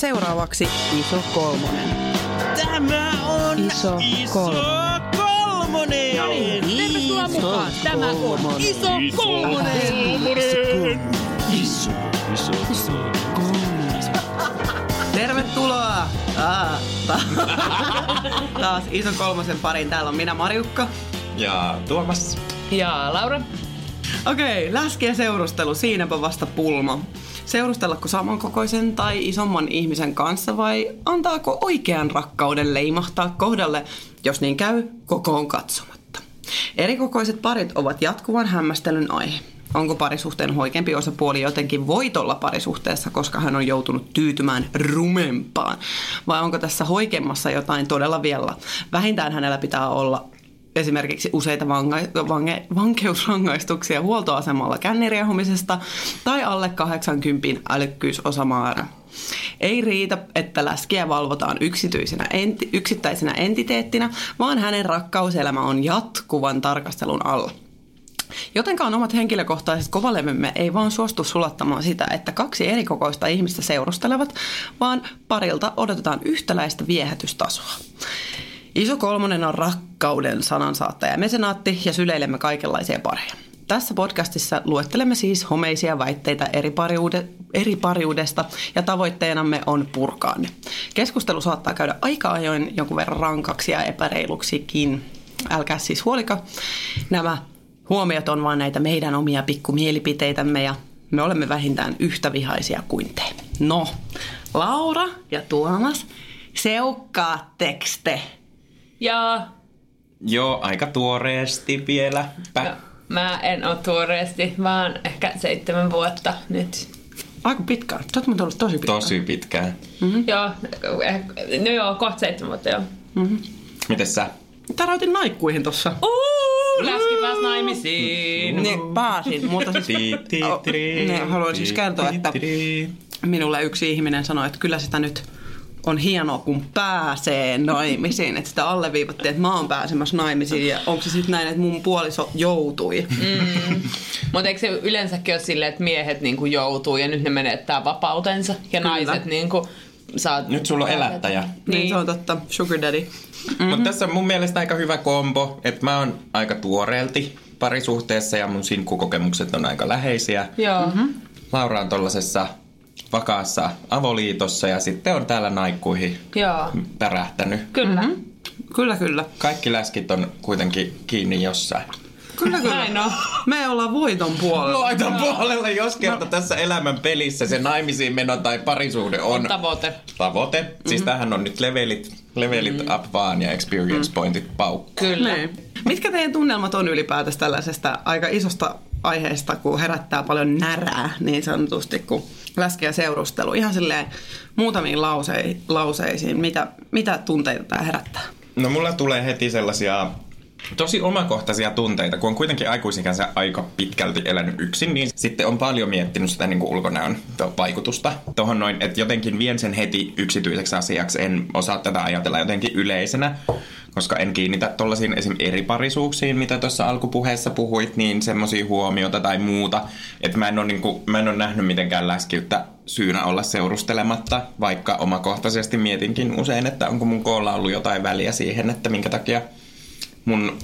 Seuraavaksi iso kolmonen. Tämä on Iso iso kolmonen. kolmonen. Tervetuloa mukaan. Tämä on Iso Kolmonen. Iso, iso, iso. Tervetuloa Aa, ta- taas iso kolmosen pariin. Täällä on minä Marjukka. Ja Tuomas. Ja Laura. Okei, läski ja seurustelu, siinäpä vasta pulma. Seurustellako samankokoisen tai isomman ihmisen kanssa vai antaako oikean rakkauden leimahtaa kohdalle, jos niin käy, kokoon katsomatta? Erikokoiset parit ovat jatkuvan hämmästelyn aihe. Onko parisuhteen hoikempi osapuoli jotenkin voitolla parisuhteessa, koska hän on joutunut tyytymään rumempaan? Vai onko tässä hoikemmassa jotain todella vielä? Vähintään hänellä pitää olla esimerkiksi useita vanga- vange- vankeusrangaistuksia huoltoasemalla känniriehumisesta tai alle 80 älykkyysosamäärä. Ei riitä, että läskiä valvotaan yksityisenä enti- yksittäisenä entiteettinä, vaan hänen rakkauselämä on jatkuvan tarkastelun alla. Jotenkaan omat henkilökohtaiset kovalevymme ei vaan suostu sulattamaan sitä, että kaksi erikokoista ihmistä seurustelevat, vaan parilta odotetaan yhtäläistä viehätystasoa. Iso kolmonen on rakkauden sanansaattaja mesenaatti ja syleilemme kaikenlaisia pareja. Tässä podcastissa luettelemme siis homeisia väitteitä eri, pariude, eri pariudesta ja tavoitteenamme on purkaa ne. Keskustelu saattaa käydä aika ajoin jonkun verran rankaksi ja epäreiluksikin. Älkää siis huolika. Nämä huomiot on vain näitä meidän omia pikkumielipiteitämme ja me olemme vähintään yhtä vihaisia kuin te. No, Laura ja Tuomas, seukkaatteko te? Ja Joo, aika tuoreesti vielä. no, mä en ole tuoreesti, vaan ehkä seitsemän vuotta nyt. Aika pitkään. Sä oot ollut tosi pitkään. Tosi pitkään. Mm-hmm. Joo, eh, no joo, kohta seitsemän vuotta joo. Mites sä? Täräytin naikkuihin tossa. Uuu, läski pääs naimisiin. Niin, pääsin, mutta siis... Oh, haluan siis kertoa, että minulle yksi ihminen sanoi, että kyllä sitä nyt on hienoa, kun pääsee naimisiin. Että sitä alleviivattiin, että mä oon pääsemässä naimisiin. Ja onko se sitten näin, että mun puoliso joutui? Mm. Mutta eikö se yleensäkin ole silleen, että miehet niinku joutuu ja nyt ne menettää vapautensa ja Kyllä. naiset niinku saa... Nyt sulla on elättäjä. Niin. niin se on totta. Sugar daddy. Mm-hmm. Mutta tässä on mun mielestä aika hyvä kombo, että mä oon aika tuoreelti parisuhteessa ja mun sinkkukokemukset on aika läheisiä. Joo. Mm-hmm. Laura on tollasessa vakaassa avoliitossa ja sitten on täällä naikkuihin Joo. pärähtänyt. Kyllä. Mm-hmm. Kyllä, kyllä. Kaikki läskit on kuitenkin kiinni jossain. Kyllä, kyllä. Näin on. Me ollaan voiton puolella. Laitan puolelle, jos kerta tässä elämän pelissä se naimisiin meno tai parisuhde on Tavoite. tavoite. Siis tähän on nyt levelit, levelit up vaan ja experience pointit paukku. Kyllä. Niin. Mitkä teidän tunnelmat on ylipäätänsä tällaisesta aika isosta aiheesta, kun herättää paljon närää niin sanotusti, kun läski seurustelu. Ihan silleen muutamiin lausei, lauseisiin. Mitä, mitä tunteita tämä herättää? No mulla tulee heti sellaisia tosi omakohtaisia tunteita, kun on kuitenkin aikuisikänsä aika pitkälti elänyt yksin, niin sitten on paljon miettinyt sitä niin kuin ulkonäön vaikutusta tuohon noin, että jotenkin vien sen heti yksityiseksi asiaksi, en osaa tätä ajatella jotenkin yleisenä, koska en kiinnitä tuollaisiin esim. eri parisuuksiin, mitä tuossa alkupuheessa puhuit, niin semmoisia huomiota tai muuta, että mä en ole, niin kuin, mä en ole nähnyt mitenkään läskiyttä syynä olla seurustelematta, vaikka omakohtaisesti mietinkin usein, että onko mun koolla ollut jotain väliä siihen, että minkä takia mun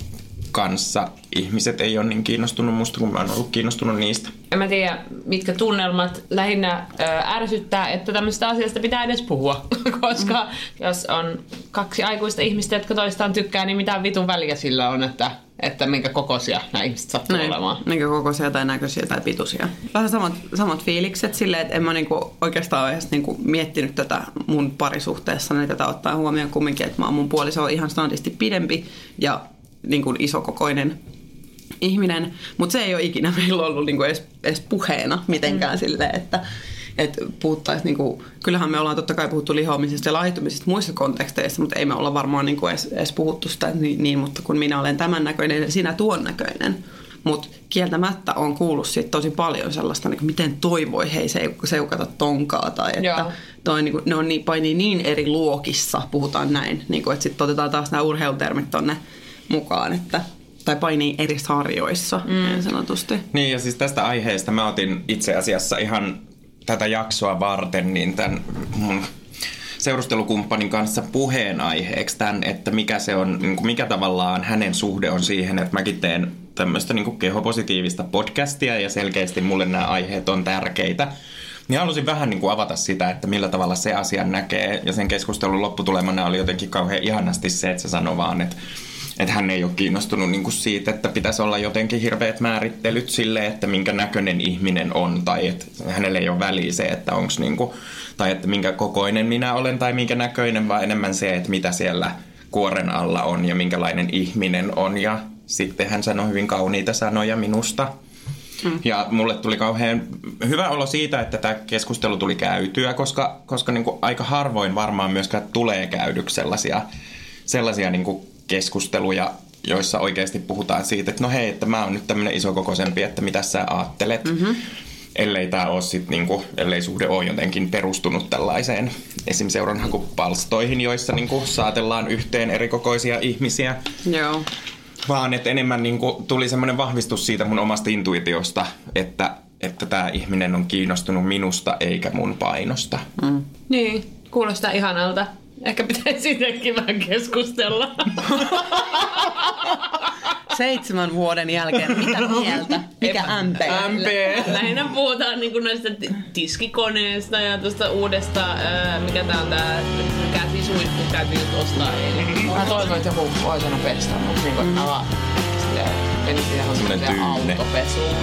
kanssa ihmiset ei ole niin kiinnostunut musta, kun mä oon ollut kiinnostunut niistä. En mä tiedä, mitkä tunnelmat lähinnä ö, ärsyttää, että tämmöistä asiasta pitää edes puhua. Koska jos on kaksi aikuista ihmistä, jotka toistaan tykkää, niin mitä vitun väliä sillä on, että, että minkä kokoisia nämä ihmiset sattuu Niin, olemaan. Minkä kokoisia tai näköisiä tai pituisia. Vähän samat, samat fiilikset silleen, että en mä niinku oikeastaan edes niinku miettinyt tätä mun parisuhteessa, niin tätä ottaa huomioon kumminkin, että mä oon mun puoliso on ihan standardisti pidempi ja niinku isokokoinen ihminen, mutta se ei ole ikinä meillä ollut niinku edes, edes puheena mitenkään mm. silleen, että että puhuttaisiin, niinku, kyllähän me ollaan totta kai puhuttu lihoamisesta ja laihtumisesta muissa konteksteissa, mutta ei me olla varmaan niinku edes, edes puhuttu sitä niin, niin, mutta kun minä olen tämän näköinen ja sinä tuon näköinen. Mutta kieltämättä on kuullut siitä tosi paljon sellaista, niin miten toi voi hei seuk- seukata tonkaa. Tai että Joo. toi, niin kuin, ne on niin, painii niin eri luokissa, puhutaan näin. Niin kuin, että sitten otetaan taas nämä urheilutermit tonne mukaan, että tai painii eri sarjoissa mm. niin sanotusti. Niin ja siis tästä aiheesta mä otin itse asiassa ihan tätä jaksoa varten niin tämän mun seurustelukumppanin kanssa puheenaiheeksi tämän, että mikä se on, niin kuin mikä tavallaan hänen suhde on siihen, että mäkin teen tämmöistä niin kuin kehopositiivista podcastia ja selkeästi mulle nämä aiheet on tärkeitä. Niin halusin vähän niin kuin avata sitä, että millä tavalla se asia näkee. Ja sen keskustelun lopputulemana oli jotenkin kauhean ihanasti se, että se sanoi vaan, että että hän ei ole kiinnostunut niin kuin siitä, että pitäisi olla jotenkin hirveät määrittelyt sille, että minkä näköinen ihminen on, tai että hänelle ei ole väliä se, että onko niin kuin, tai että minkä kokoinen minä olen tai minkä näköinen, vaan enemmän se, että mitä siellä kuoren alla on ja minkälainen ihminen on. Ja sitten hän sanoi hyvin kauniita sanoja minusta. Mm. Ja mulle tuli kauhean hyvä olo siitä, että tämä keskustelu tuli käytyä, koska, koska niin kuin aika harvoin varmaan myöskään tulee käydyksi sellaisia, sellaisia niin kuin keskusteluja, joissa oikeasti puhutaan siitä, että no hei, että mä oon nyt tämmöinen isokokoisempi, että mitä sä ajattelet. Mm-hmm. Ellei tämä ole sit niinku, ellei suhde ole jotenkin perustunut tällaiseen esim. seuranhakupalstoihin, joissa niinku saatellaan yhteen erikokoisia ihmisiä. Joo. Vaan että enemmän niinku tuli semmoinen vahvistus siitä mun omasta intuitiosta, että että tämä ihminen on kiinnostunut minusta eikä mun painosta. Mm. Niin, kuulostaa ihanalta. Ehkä pitäisi siitäkin vähän keskustella. Seitsemän vuoden jälkeen. Mitä mieltä? Mikä MP? MP. Lähinnä puhutaan niinku näistä tiskikoneista ja tuosta uudesta, ää, mikä tää on tää käsisuihku, käytiin just ostaa eilen. Mä toivon, että joku voi sanoa pestä, mutta niinku, avaa silleen, meni siihen Semmonen tyynne. autopesuun.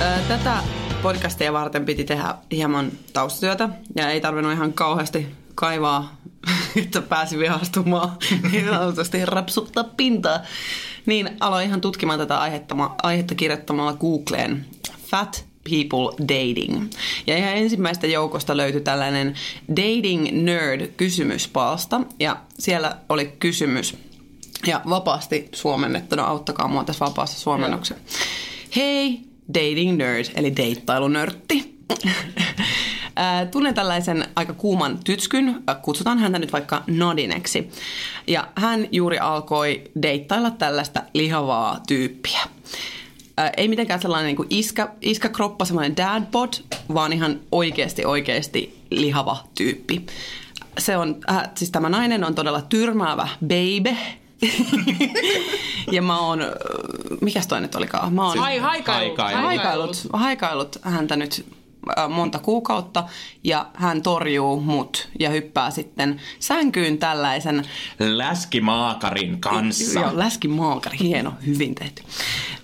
Ö, Tätä podcastia varten piti tehdä hieman taustatyötä ja ei tarvinnut ihan kauheasti kaivaa, että pääsi vihastumaan niin sanotusti rapsuttaa pintaa. Niin aloin ihan tutkimaan tätä aihetta, aihetta kirjoittamalla Googleen Fat People Dating. Ja ihan ensimmäistä joukosta löytyi tällainen Dating Nerd-kysymyspalsta ja siellä oli kysymys ja vapaasti suomennettuna, auttakaa mua tässä vapaassa suomennoksessa. Hei, dating nerd, eli deittailunörtti. Tunnen tällaisen aika kuuman tytskyn, kutsutaan häntä nyt vaikka Nadineksi. Ja hän juuri alkoi deittailla tällaista lihavaa tyyppiä. Ei mitenkään sellainen niin kuin iskä, iskäkroppa, semmoinen dad bod, vaan ihan oikeasti oikeasti lihava tyyppi. Se on, äh, siis tämä nainen on todella tyrmäävä baby. Ja mä oon, mikäs toi nyt olikaan? Mä oon Hai, haikailut. Haikailut. haikailut, haikailut häntä nyt monta kuukautta ja hän torjuu mut ja hyppää sitten sänkyyn tällaisen Läskimaakarin kanssa. Joo, läskimaakari, hieno, hyvin tehty.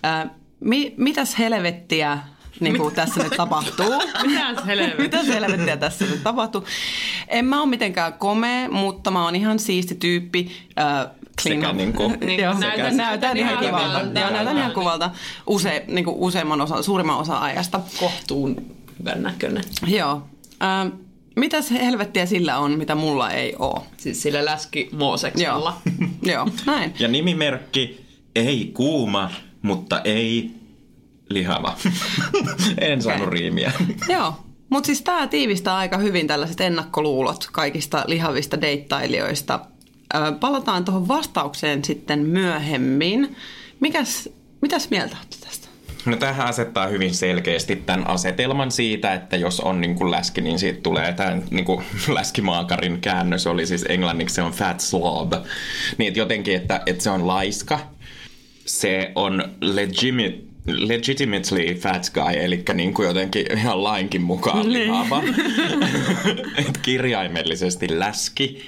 Äh, mi, mitäs helvettiä niin kuin tässä nyt tapahtuu? Mitäs helvettiä? Mitäs helvettiä tässä nyt tapahtuu? En mä ole mitenkään komea, mutta mä oon ihan siisti tyyppi. Äh, clean Sekä niinku- Niin, Joo, näytän- näytän, näytän ihan kivalta. Joo, näytän ihan kuvalta use, niin kuin useimman osa, suurimman osa ajasta. Kohtuun hyvän näköinen. Joo. Ähm, mitäs helvettiä sillä on, mitä mulla ei oo? Siis sillä läski Mooseksella. Joo, näin. Ja nimimerkki ei kuuma, mutta ei lihava. en saanut Okei. riimiä. Joo. Mutta siis tämä tiivistää aika hyvin tällaiset ennakkoluulot kaikista lihavista deittailijoista. Palataan tuohon vastaukseen sitten myöhemmin. Mikäs, mitäs mieltä olette tästä? No tähän asettaa hyvin selkeästi tämän asetelman siitä, että jos on niin kuin läski, niin siitä tulee tämä niin kuin läskimaakarin käännös, oli siis englanniksi se on fat slob. Niin että jotenkin, että, että se on laiska, se on legimate, legitimately fat guy, eli niin kuin jotenkin ihan lainkin mukaan lihava. Et kirjaimellisesti läski.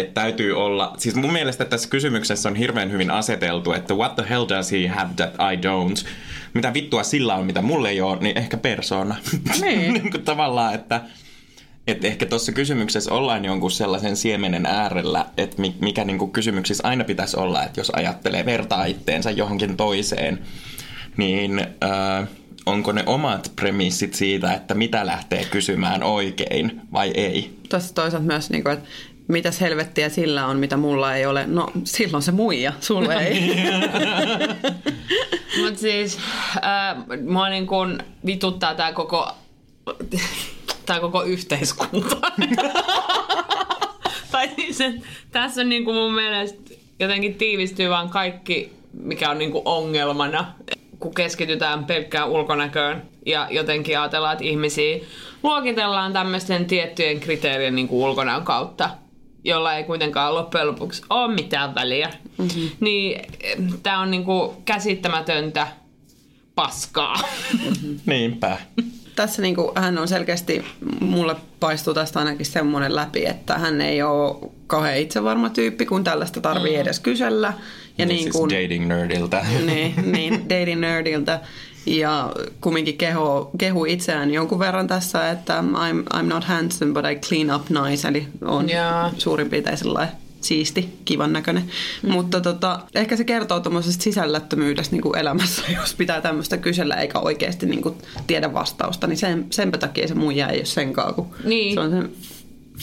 Että täytyy olla, siis mun mielestä tässä kysymyksessä on hirveän hyvin aseteltu, että what the hell does he have that I don't? Mitä vittua sillä on, mitä mulle ei ole, niin ehkä persona. Niin. niin kuin tavallaan, että että ehkä tuossa kysymyksessä ollaan jonkun sellaisen siemenen äärellä, että mi- mikä niinku kysymyksissä aina pitäisi olla, että jos ajattelee vertaa itteensä johonkin toiseen, niin äh, onko ne omat premissit siitä, että mitä lähtee kysymään oikein vai ei? Tässä toisaalta myös, niin kuin, että mitäs helvettiä sillä on, mitä mulla ei ole. No silloin se muija, sulle ei. Mut siis äh, mua niin kun vituttaa tää koko, tää koko yhteiskunta. tai siis, tässä on niin kuin mun mielestä jotenkin tiivistyy vaan kaikki, mikä on niin kuin ongelmana, kun keskitytään pelkkään ulkonäköön ja jotenkin ajatellaan, että ihmisiä luokitellaan tämmöisten tiettyjen kriteerien niin kuin ulkonäön kautta jolla ei kuitenkaan loppujen lopuksi ole mitään väliä. Mm-hmm. Niin tämä on niinku käsittämätöntä paskaa. Niinpä. Tässä niin kuin, hän on selkeästi, mulle paistuu tästä ainakin semmoinen läpi, että hän ei ole kauhean itsevarma tyyppi, kun tällaista tarvii mm. edes kysellä. Ja Niin niin siis kuin, dating nerdiltä. niin, niin, dating nerdiltä. Ja kumminkin keho, kehu itseään jonkun verran tässä, että I'm, I'm not handsome, but I clean up nice. Eli on Jaa. suurin piirtein sellainen siisti, kivan näköinen. Mm. Mutta tota, ehkä se kertoo tuommoisesta sisällättömyydestä niin kuin elämässä, jos pitää tämmöistä kysellä eikä oikeasti niin kuin tiedä vastausta. Niin sen, senpä takia se muija ei ole senkaan, kun Niin. se on sen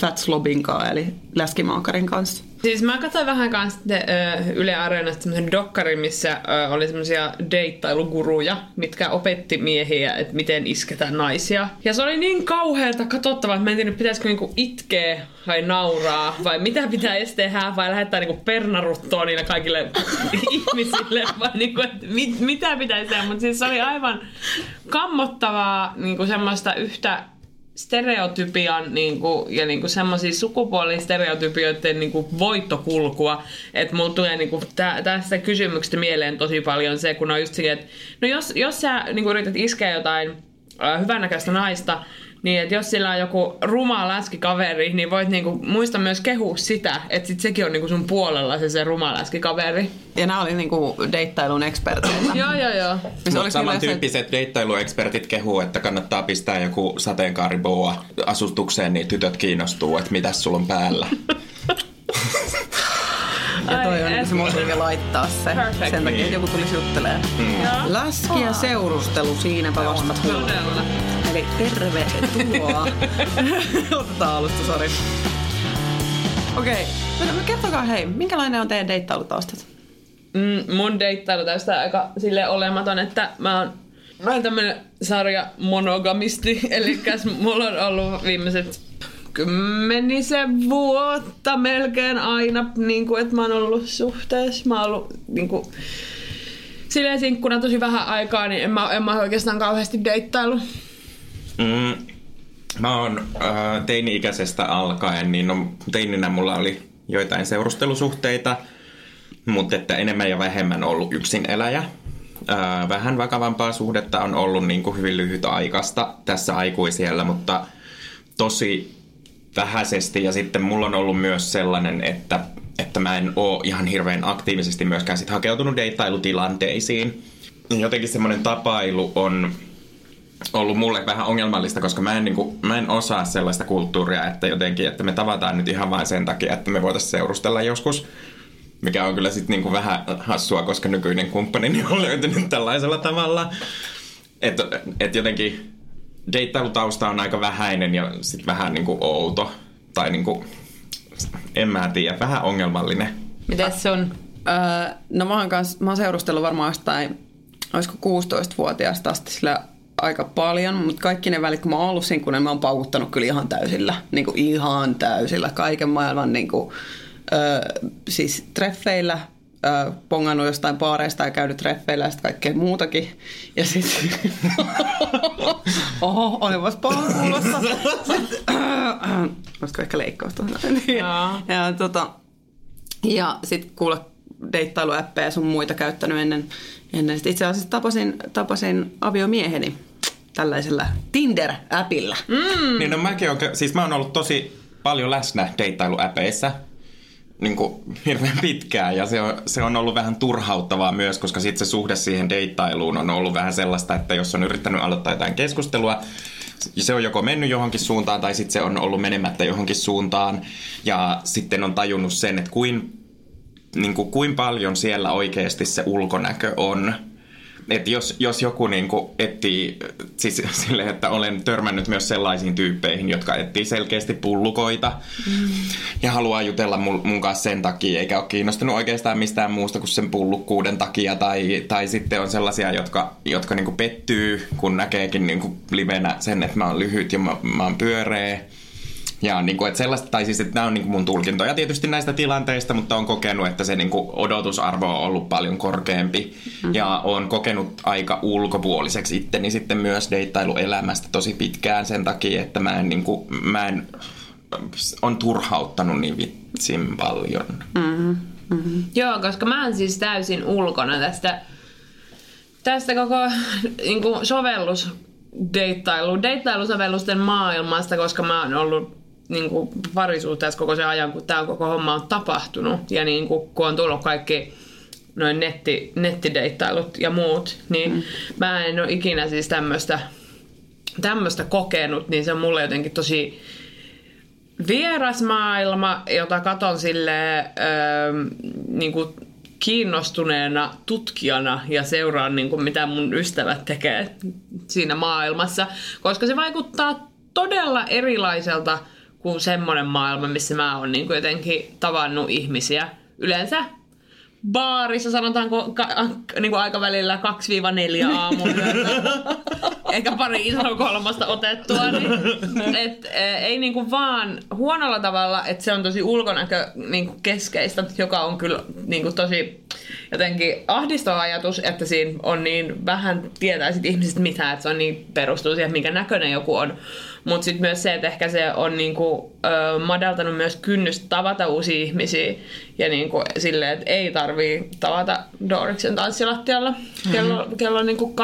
Fat Slobin kanssa, eli läskimaakarin kanssa. Siis mä katsoin vähän kanssa ö, Yle Areenasta semmoisen dokkarin, missä ö, oli semmoisia deittailuguruja, mitkä opetti miehiä, että miten isketään naisia. Ja se oli niin kauhealta katsottavaa, että mä en tiedä, pitäisikö niinku itkeä vai nauraa, vai mitä pitäisi tehdä, vai lähettää niinku pernaruttoa niille kaikille ihmisille, vai niinku, että mit, mitä pitäisi tehdä. Mutta siis se oli aivan kammottavaa niinku semmoista yhtä stereotypian niinku, ja niinku semmoisia sukupuolistereotypioiden niinku voittokulkua, että mulla tulee niinku tä, tästä kysymyksestä mieleen tosi paljon se, kun on just se, että no jos, jos sä niinku yrität iskeä jotain äh, hyvännäköistä naista, niin että jos sillä on joku ruma läskikaveri, niin voit niinku muista myös kehua sitä, että sit sekin on niinku sun puolella se, se ruma läskikaveri. Ja nämä oli niinku deittailun eksperteitä. joo, joo, joo. Siis Mut oliko samantyyppiset deittailuekspertit kehuu, että kannattaa pistää joku sateenkaariboa asustukseen, niin tytöt kiinnostuu, että mitäs sulla on päällä. Ja toi Ai on et. se motiivi laittaa se. Perfect. Sen takia, että joku tulisi juttelemaan. Joo. Läski ja seurustelu, siinäpä vasta. Todella. Eli tervetuloa. Otetaan alusta, sori. Okei, okay. kertokaa hei, minkälainen on teidän deittailutaustat? Mm, mun deittailu tästä aika sille olematon, että mä oon, mä oon tämmönen sarja monogamisti, eli mulla on ollut viimeiset kymmenisen vuotta melkein aina, niin kuin, että mä oon ollut suhteessa. Mä oon ollut niin kuin, silleen sinkkuna tosi vähän aikaa, niin en mä, en mä oikeastaan kauheasti deittailu. Mm, mä oon äh, teini-ikäisestä alkaen, niin no, teininä mulla oli joitain seurustelusuhteita, mutta että enemmän ja vähemmän ollut yksin eläjä. Äh, vähän vakavampaa suhdetta on ollut niin kuin hyvin lyhyt aikasta tässä aikuisiellä, mutta tosi vähäisesti. Ja sitten mulla on ollut myös sellainen, että, että mä en oo ihan hirveän aktiivisesti myöskään sit hakeutunut deittailutilanteisiin. Jotenkin semmoinen tapailu on ollut mulle vähän ongelmallista, koska mä en, niin kuin, mä en osaa sellaista kulttuuria, että jotenkin, että me tavataan nyt ihan vain sen takia, että me voitaisiin seurustella joskus. Mikä on kyllä sitten niin vähän hassua, koska nykyinen kumppani on löytynyt tällaisella tavalla. Että et jotenkin deittailutausta on aika vähäinen ja sitten vähän niin kuin outo. Tai niin kuin, en mä tiedä, vähän ongelmallinen. Mites sun? Öö, no mä oon, kans, mä oon seurustellut varmaan jostain, olisiko 16-vuotiaasta asti sillä aika paljon, mutta kaikki ne välit, kun mä oon ollut sinkunen, mä oon paukuttanut kyllä ihan täysillä, niin kuin ihan täysillä, kaiken maailman niin kuin, öö, siis treffeillä, öö, pongannut jostain baareista ja käynyt treffeillä ja sitten kaikkea muutakin. Ja sitten, oho, olipas paha kuulossa. Olisiko ehkä leikkausta? Niin. Jaa. ja, tota, ja sitten kuule deittailuäppejä sun muita käyttänyt ennen. ennen. Sit itse asiassa tapasin, tapasin aviomieheni tällaisella Tinder-äpillä. Mm. Niin no mäkin on, siis mä oon ollut tosi paljon läsnä deittailuäpeissä niin kuin hirveän pitkään ja se on, se on ollut vähän turhauttavaa myös, koska sitten se suhde siihen deittailuun on ollut vähän sellaista, että jos on yrittänyt aloittaa jotain keskustelua, se on joko mennyt johonkin suuntaan tai sitten se on ollut menemättä johonkin suuntaan ja sitten on tajunnut sen, että kuin, niin kuin, kuin paljon siellä oikeasti se ulkonäkö on. Et jos, jos joku niin kuin etsii, siis silleen, että olen törmännyt myös sellaisiin tyyppeihin, jotka etsii selkeästi pullukoita mm. ja haluaa jutella mun, mun kanssa sen takia, eikä ole kiinnostunut oikeastaan mistään muusta kuin sen pullukkuuden takia, tai, tai sitten on sellaisia, jotka, jotka niin kuin pettyy, kun näkeekin niin kuin livenä sen, että mä oon lyhyt ja mä, mä oon pyöreä. Ja niin kuin, että sellaista, tai siis, että nämä on niin kuin mun tulkintoja tietysti näistä tilanteista, mutta on kokenut, että se niin kuin odotusarvo on ollut paljon korkeampi. Mm-hmm. Ja on kokenut aika ulkopuoliseksi itteni sitten myös deittailuelämästä tosi pitkään sen takia, että mä en, niin kuin, mä en on turhauttanut niin vitsin paljon. Mm-hmm. Mm-hmm. Joo, koska mä oon siis täysin ulkona tästä, tästä koko niin kuin sovellus deittailu, deittailusovellusten maailmasta, koska mä oon ollut niin kuin parisuhteessa koko sen ajan, kun tämä koko homma on tapahtunut. Ja niin kuin, kun on tullut kaikki noin netti, nettideittailut ja muut, niin mm. mä en ole ikinä siis tämmöistä tämmöistä kokenut, niin se on mulle jotenkin tosi vieras maailma, jota katon sille öö, niin kuin kiinnostuneena tutkijana ja seuraan niin kuin mitä mun ystävät tekee siinä maailmassa, koska se vaikuttaa todella erilaiselta kuin semmoinen maailma, missä mä oon niin kuin jotenkin tavannut ihmisiä. Yleensä baarissa, sanotaanko ka, niin kuin aikavälillä 2-4 aamulla. Eikä pari isoa kolmasta otettua. Niin, et, e, ei niin kuin vaan huonolla tavalla, että se on tosi ulkonäkö niin kuin keskeistä, joka on kyllä niin kuin tosi jotenkin ahdistava ajatus, että siinä on niin vähän tietäisit ihmisistä mitään, että se on niin perustuu siihen, minkä näköinen joku on. Mutta sitten myös se, että ehkä se on niinku, ö, madaltanut myös kynnystä tavata uusia ihmisiä ja niinku, silleen, että ei tarvii tavata Doriksen tanssilattialla kello, mm-hmm. kello niinku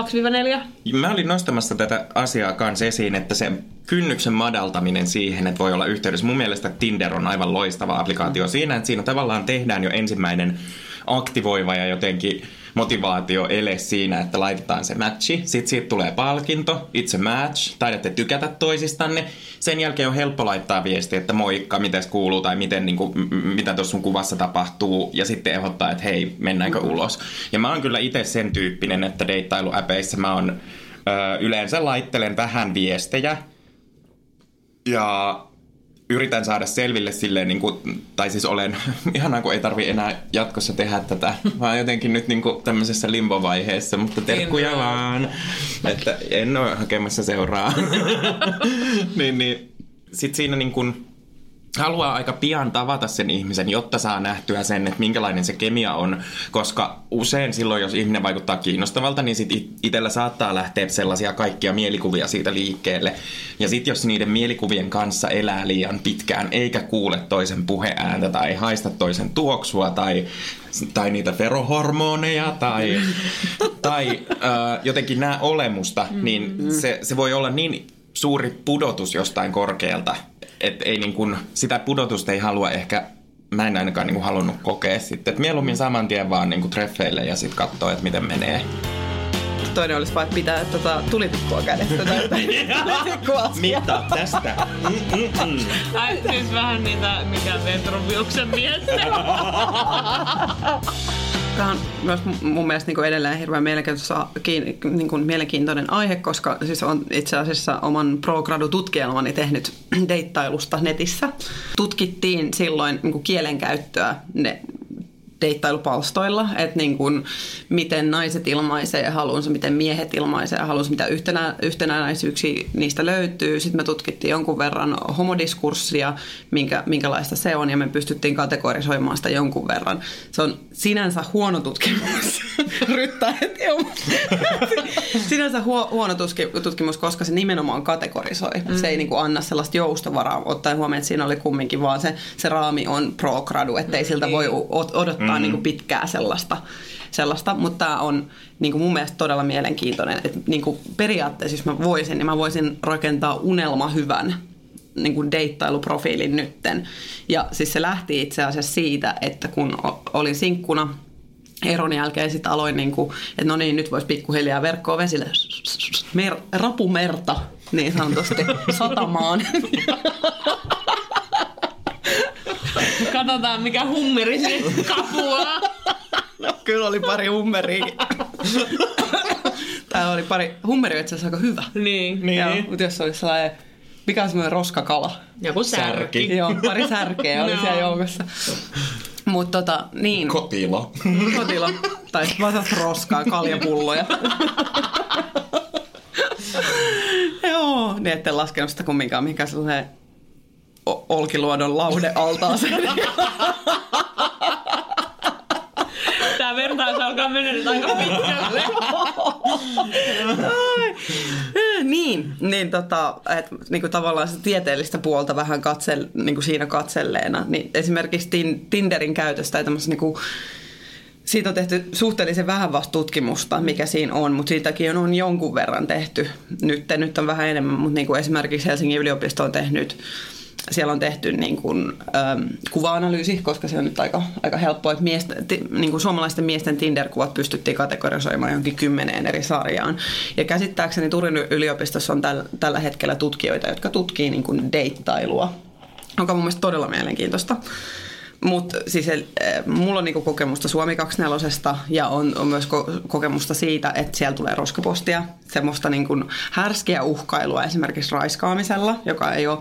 2-4. Mä olin nostamassa tätä asiaa kanssa esiin, että se kynnyksen madaltaminen siihen, että voi olla yhteydessä. Mun mielestä Tinder on aivan loistava applikaatio siinä, että siinä tavallaan tehdään jo ensimmäinen aktivoiva ja jotenkin motivaatio ele siinä, että laitetaan se matchi. Sitten siitä tulee palkinto, itse match, taidatte tykätä toisistanne. Sen jälkeen on helppo laittaa viesti, että moikka, miten kuuluu tai miten, niin kuin, mitä tuossa sun kuvassa tapahtuu. Ja sitten ehdottaa, että hei, mennäänkö ulos. Ja mä oon kyllä itse sen tyyppinen, että deittailuäpeissä mä oon ö, yleensä laittelen vähän viestejä. Ja yritän saada selville silleen, niin kuin, tai siis olen, ihanaa kun ei tarvi enää jatkossa tehdä tätä, vaan jotenkin nyt niin kuin tämmöisessä limbovaiheessa, mutta terkkuja vaan, että en ole hakemassa seuraa. niin, niin, sitten siinä niin kuin, haluaa aika pian tavata sen ihmisen, jotta saa nähtyä sen, että minkälainen se kemia on, koska usein silloin, jos ihminen vaikuttaa kiinnostavalta, niin sit itsellä saattaa lähteä sellaisia kaikkia mielikuvia siitä liikkeelle. Ja sitten jos niiden mielikuvien kanssa elää liian pitkään, eikä kuule toisen puheääntä tai haista toisen tuoksua tai tai niitä ferohormoneja tai, tai äh, jotenkin nämä olemusta, niin se, se voi olla niin suuri pudotus jostain korkealta, et ei niin kun, sitä pudotusta ei halua ehkä mä en ainakaan niin kuin halunnut kokea sitten. Et mieluummin saman tien vaan niin kuin treffeille ja sitten katsoa, että miten menee. Toinen olisi vaikka pitää tota, tulitikkua kädessä tai tulitikkua Mitä tästä? Mm-mm-mm. Ai, siis vähän niitä, mikä Vetruviuksen miestä. Tämä on myös mun mielestä niin edelleen hirveän mielenkiintoinen, niin kuin mielenkiintoinen aihe, koska siis on itse asiassa oman pro-gradu-tutkielmani tehnyt deittailusta netissä. Tutkittiin silloin niin kuin kielenkäyttöä ne deittailupalstoilla, että niin kuin, miten naiset ilmaisee halunsa, miten miehet ilmaisee halunsa, mitä yhtenä, yhtenäisyyksiä niistä löytyy. Sitten me tutkittiin jonkun verran homodiskurssia, minkä, minkälaista se on, ja me pystyttiin kategorisoimaan sitä jonkun verran. Se on sinänsä huono tutkimus. Ryttää heti Sinänsä huo, huono tutkimus, koska se nimenomaan kategorisoi. Mm. Se ei niin kuin anna sellaista joustovaraa, ottaen huomioon, että siinä oli kumminkin vaan se, se raami on pro-gradu, ettei mm. siltä voi odottaa mm. niin kuin pitkää sellaista, sellaista. mutta tämä on niin kuin mun mielestä todella mielenkiintoinen, että niin kuin periaatteessa jos mä voisin, niin mä voisin rakentaa unelma hyvän niin kuin deittailuprofiilin nytten. Ja siis se lähti itse asiassa siitä, että kun olin sinkkuna eron jälkeen sitten aloin, niin kuin, että no niin, nyt voisi pikkuhiljaa verkkoa vesille, mer, rapumerta niin sanotusti satamaan. Katsotaan mikä hummeri se kapuaa. No, kyllä oli pari hummeria. Täällä oli pari, hummeri on itse asiassa aika hyvä. Niin. niin. Joo, mutta jos olisi sellainen, mikä on semmoinen roskakala? Joku särki. Särki. Joo, pari särkeä oli No. siellä joukossa. Mutta tota, niin. Kotilo. Kotilo. Tai vasat roskaa, kaljapulloja. Joo, niin ette laskenut sitä kumminkaan mihinkään sellaiseen O- Olkiluodon laude altaaseen. Tää vertaus alkaa mennä nyt aika pitkälle. Niin, niin tota, et, niinku tavallaan sitä tieteellistä puolta vähän katsel, niinku siinä katselleena. Niin esimerkiksi tin, Tinderin käytöstä ja niinku, siitä on tehty suhteellisen vähän vasta tutkimusta, mikä siinä on, mutta siitäkin on, on jonkun verran tehty. Nyt, nyt on vähän enemmän, mutta niin kuin esimerkiksi Helsingin yliopisto on tehnyt siellä on tehty niin kuin, ähm, kuva-analyysi, koska se on nyt aika, aika helppoa, että miestä, ti, niin kuin suomalaisten miesten Tinder-kuvat pystyttiin kategorisoimaan johonkin kymmeneen eri sarjaan. Ja käsittääkseni Turin yliopistossa on täl, tällä hetkellä tutkijoita, jotka tutkii niin kuin deittailua, joka on mun mielestä todella mielenkiintoista. Mutta siis äh, mulla on niinku kokemusta Suomi 24 ja on, on myös ko- kokemusta siitä, että siellä tulee roskapostia, semmoista niinku härskiä uhkailua esimerkiksi raiskaamisella, joka ei ole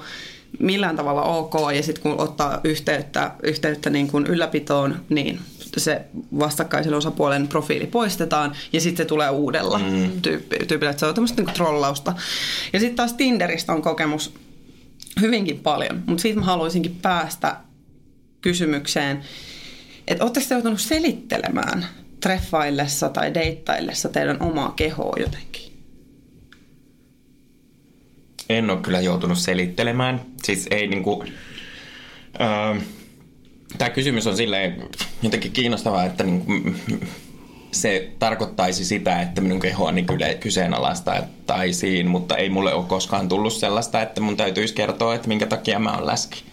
millään tavalla ok. Ja sitten kun ottaa yhteyttä, yhteyttä niin kuin ylläpitoon, niin se vastakkaisen osapuolen profiili poistetaan ja sitten se tulee uudella mm. tyyppi, tyypillä. Että se on tämmöistä niin trollausta. Ja sitten taas Tinderistä on kokemus hyvinkin paljon, mutta siitä mä haluaisinkin päästä kysymykseen, että oletteko te joutunut selittelemään treffaillessa tai deittaillessa teidän omaa kehoa jotenkin? En ole kyllä joutunut selittelemään. Siis ei niinku... Öö, Tämä kysymys on silleen jotenkin kiinnostavaa, että niinku, se tarkoittaisi sitä, että minun kehoani kyllä kyseenalaistaisiin, mutta ei mulle ole koskaan tullut sellaista, että mun täytyisi kertoa, että minkä takia mä oon läski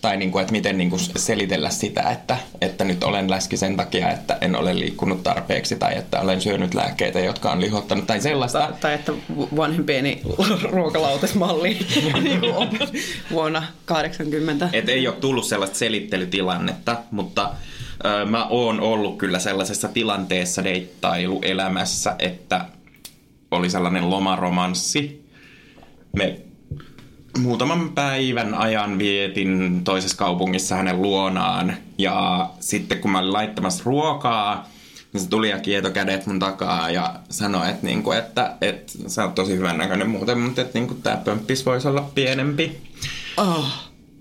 tai niin kuin, että miten niin kuin selitellä sitä, että, että nyt olen läski sen takia, että en ole liikkunut tarpeeksi tai että olen syönyt lääkkeitä, jotka on lihottanut tai sellaista. Tai, tai että vanhempieni ruokalautasmalli niin vuonna 80. Et ei ole tullut sellaista selittelytilannetta, mutta ö, mä oon ollut kyllä sellaisessa tilanteessa deittailuelämässä, että oli sellainen lomaromanssi. Me muutaman päivän ajan vietin toisessa kaupungissa hänen luonaan. Ja sitten kun mä olin laittamassa ruokaa, niin se tuli ja kieto kädet mun takaa ja sanoi, että, niinku, että, että sä oot tosi hyvän näköinen muuten, mutta että niinku, tää pömppis voisi olla pienempi. Oh,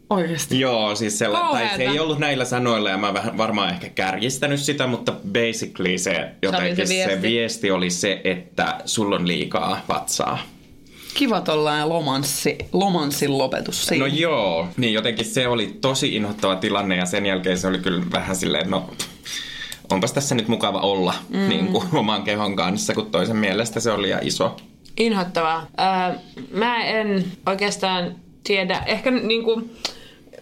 oikeasti? Joo, siis sella, tai se ei ollut näillä sanoilla ja mä vähän varmaan ehkä kärjistänyt sitä, mutta basically se jotenkin se viesti, se viesti oli se, että sulla on liikaa vatsaa kiva tollainen lomanssi, lomanssin lopetus siinä. No joo, niin jotenkin se oli tosi inhottava tilanne ja sen jälkeen se oli kyllä vähän silleen, no onpas tässä nyt mukava olla mm. niin kuin, oman kehon kanssa, kun toisen mielestä se oli liian iso. Inhottavaa. Äh, mä en oikeastaan tiedä, ehkä niin kuin,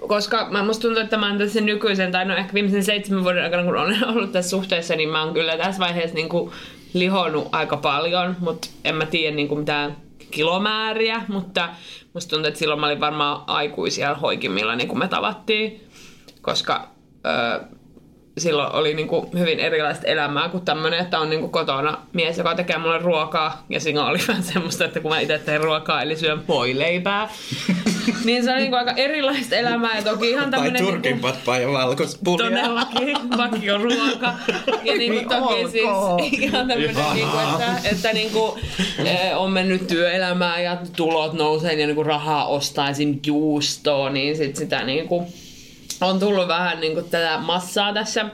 koska mä musta tuntuu, että mä oon tässä nykyisen, tai no ehkä viimeisen seitsemän vuoden aikana, kun olen ollut tässä suhteessa, niin mä oon kyllä tässä vaiheessa niin kuin lihonnut aika paljon, mutta en mä tiedä niin kuin mitään kilomääriä, mutta musta tuntuu, että silloin mä olin varmaan aikuisia hoikimmilla, niin kuin me tavattiin, koska silloin oli niin kuin hyvin erilaista elämää kuin tämmöinen, että on niin kuin kotona mies, joka tekee mulle ruokaa. Ja siinä oli vähän semmoista, että kun mä itse teen ruokaa, eli syön voileipää. niin se on niin kuin aika erilaista elämää. Ja toki ihan tämmöinen... Tai turkin niin kuin, ja valkospullia. Todellakin, vakio ruoka. Ja niin kuin toki siis ihan tämmöinen, niin kuin, että, että niin kuin, eh, on mennyt työelämään ja tulot nousee ja niin kuin rahaa ostaa esim. juustoa, niin sit sitä niin kuin, on tullut vähän niin kuin tätä massaa tässä.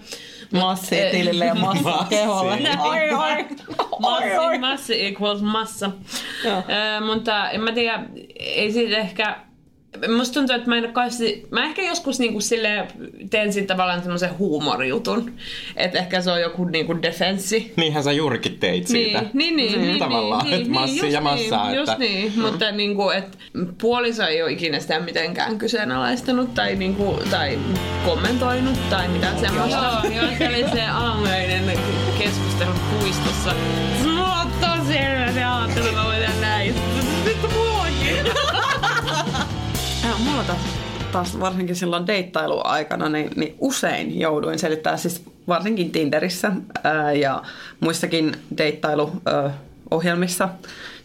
Massi tilille ja massa keholle. Oi, oi. Massi, massi equals massa. Äh, mutta en mä tiedä, ei siitä ehkä Musta tuntuu, että mä en kauheasti, mä ehkä joskus niinku sille teen sitten tavallaan semmoisen huumorijutun. Että ehkä se on joku niinku defenssi. Niinhän sä juurikin teit siitä. Niin, niin, niin, mm, niin tavallaan, niin, että massi niin, ja massa. Niin, että... Just niin, mm. mutta niinku, että puoliso ei ole ikinä sitä mitenkään kyseenalaistanut tai, niinku, tai kommentoinut tai mitään semmoista. Joo, joo, se oli se aamuinen keskustelu puistossa. Mulla on tosi erilainen ajattelu, Mulla taas, taas varsinkin silloin deittailuaikana niin, niin usein jouduin selittää siis varsinkin Tinderissä ää, ja muissakin deittailuohjelmissa,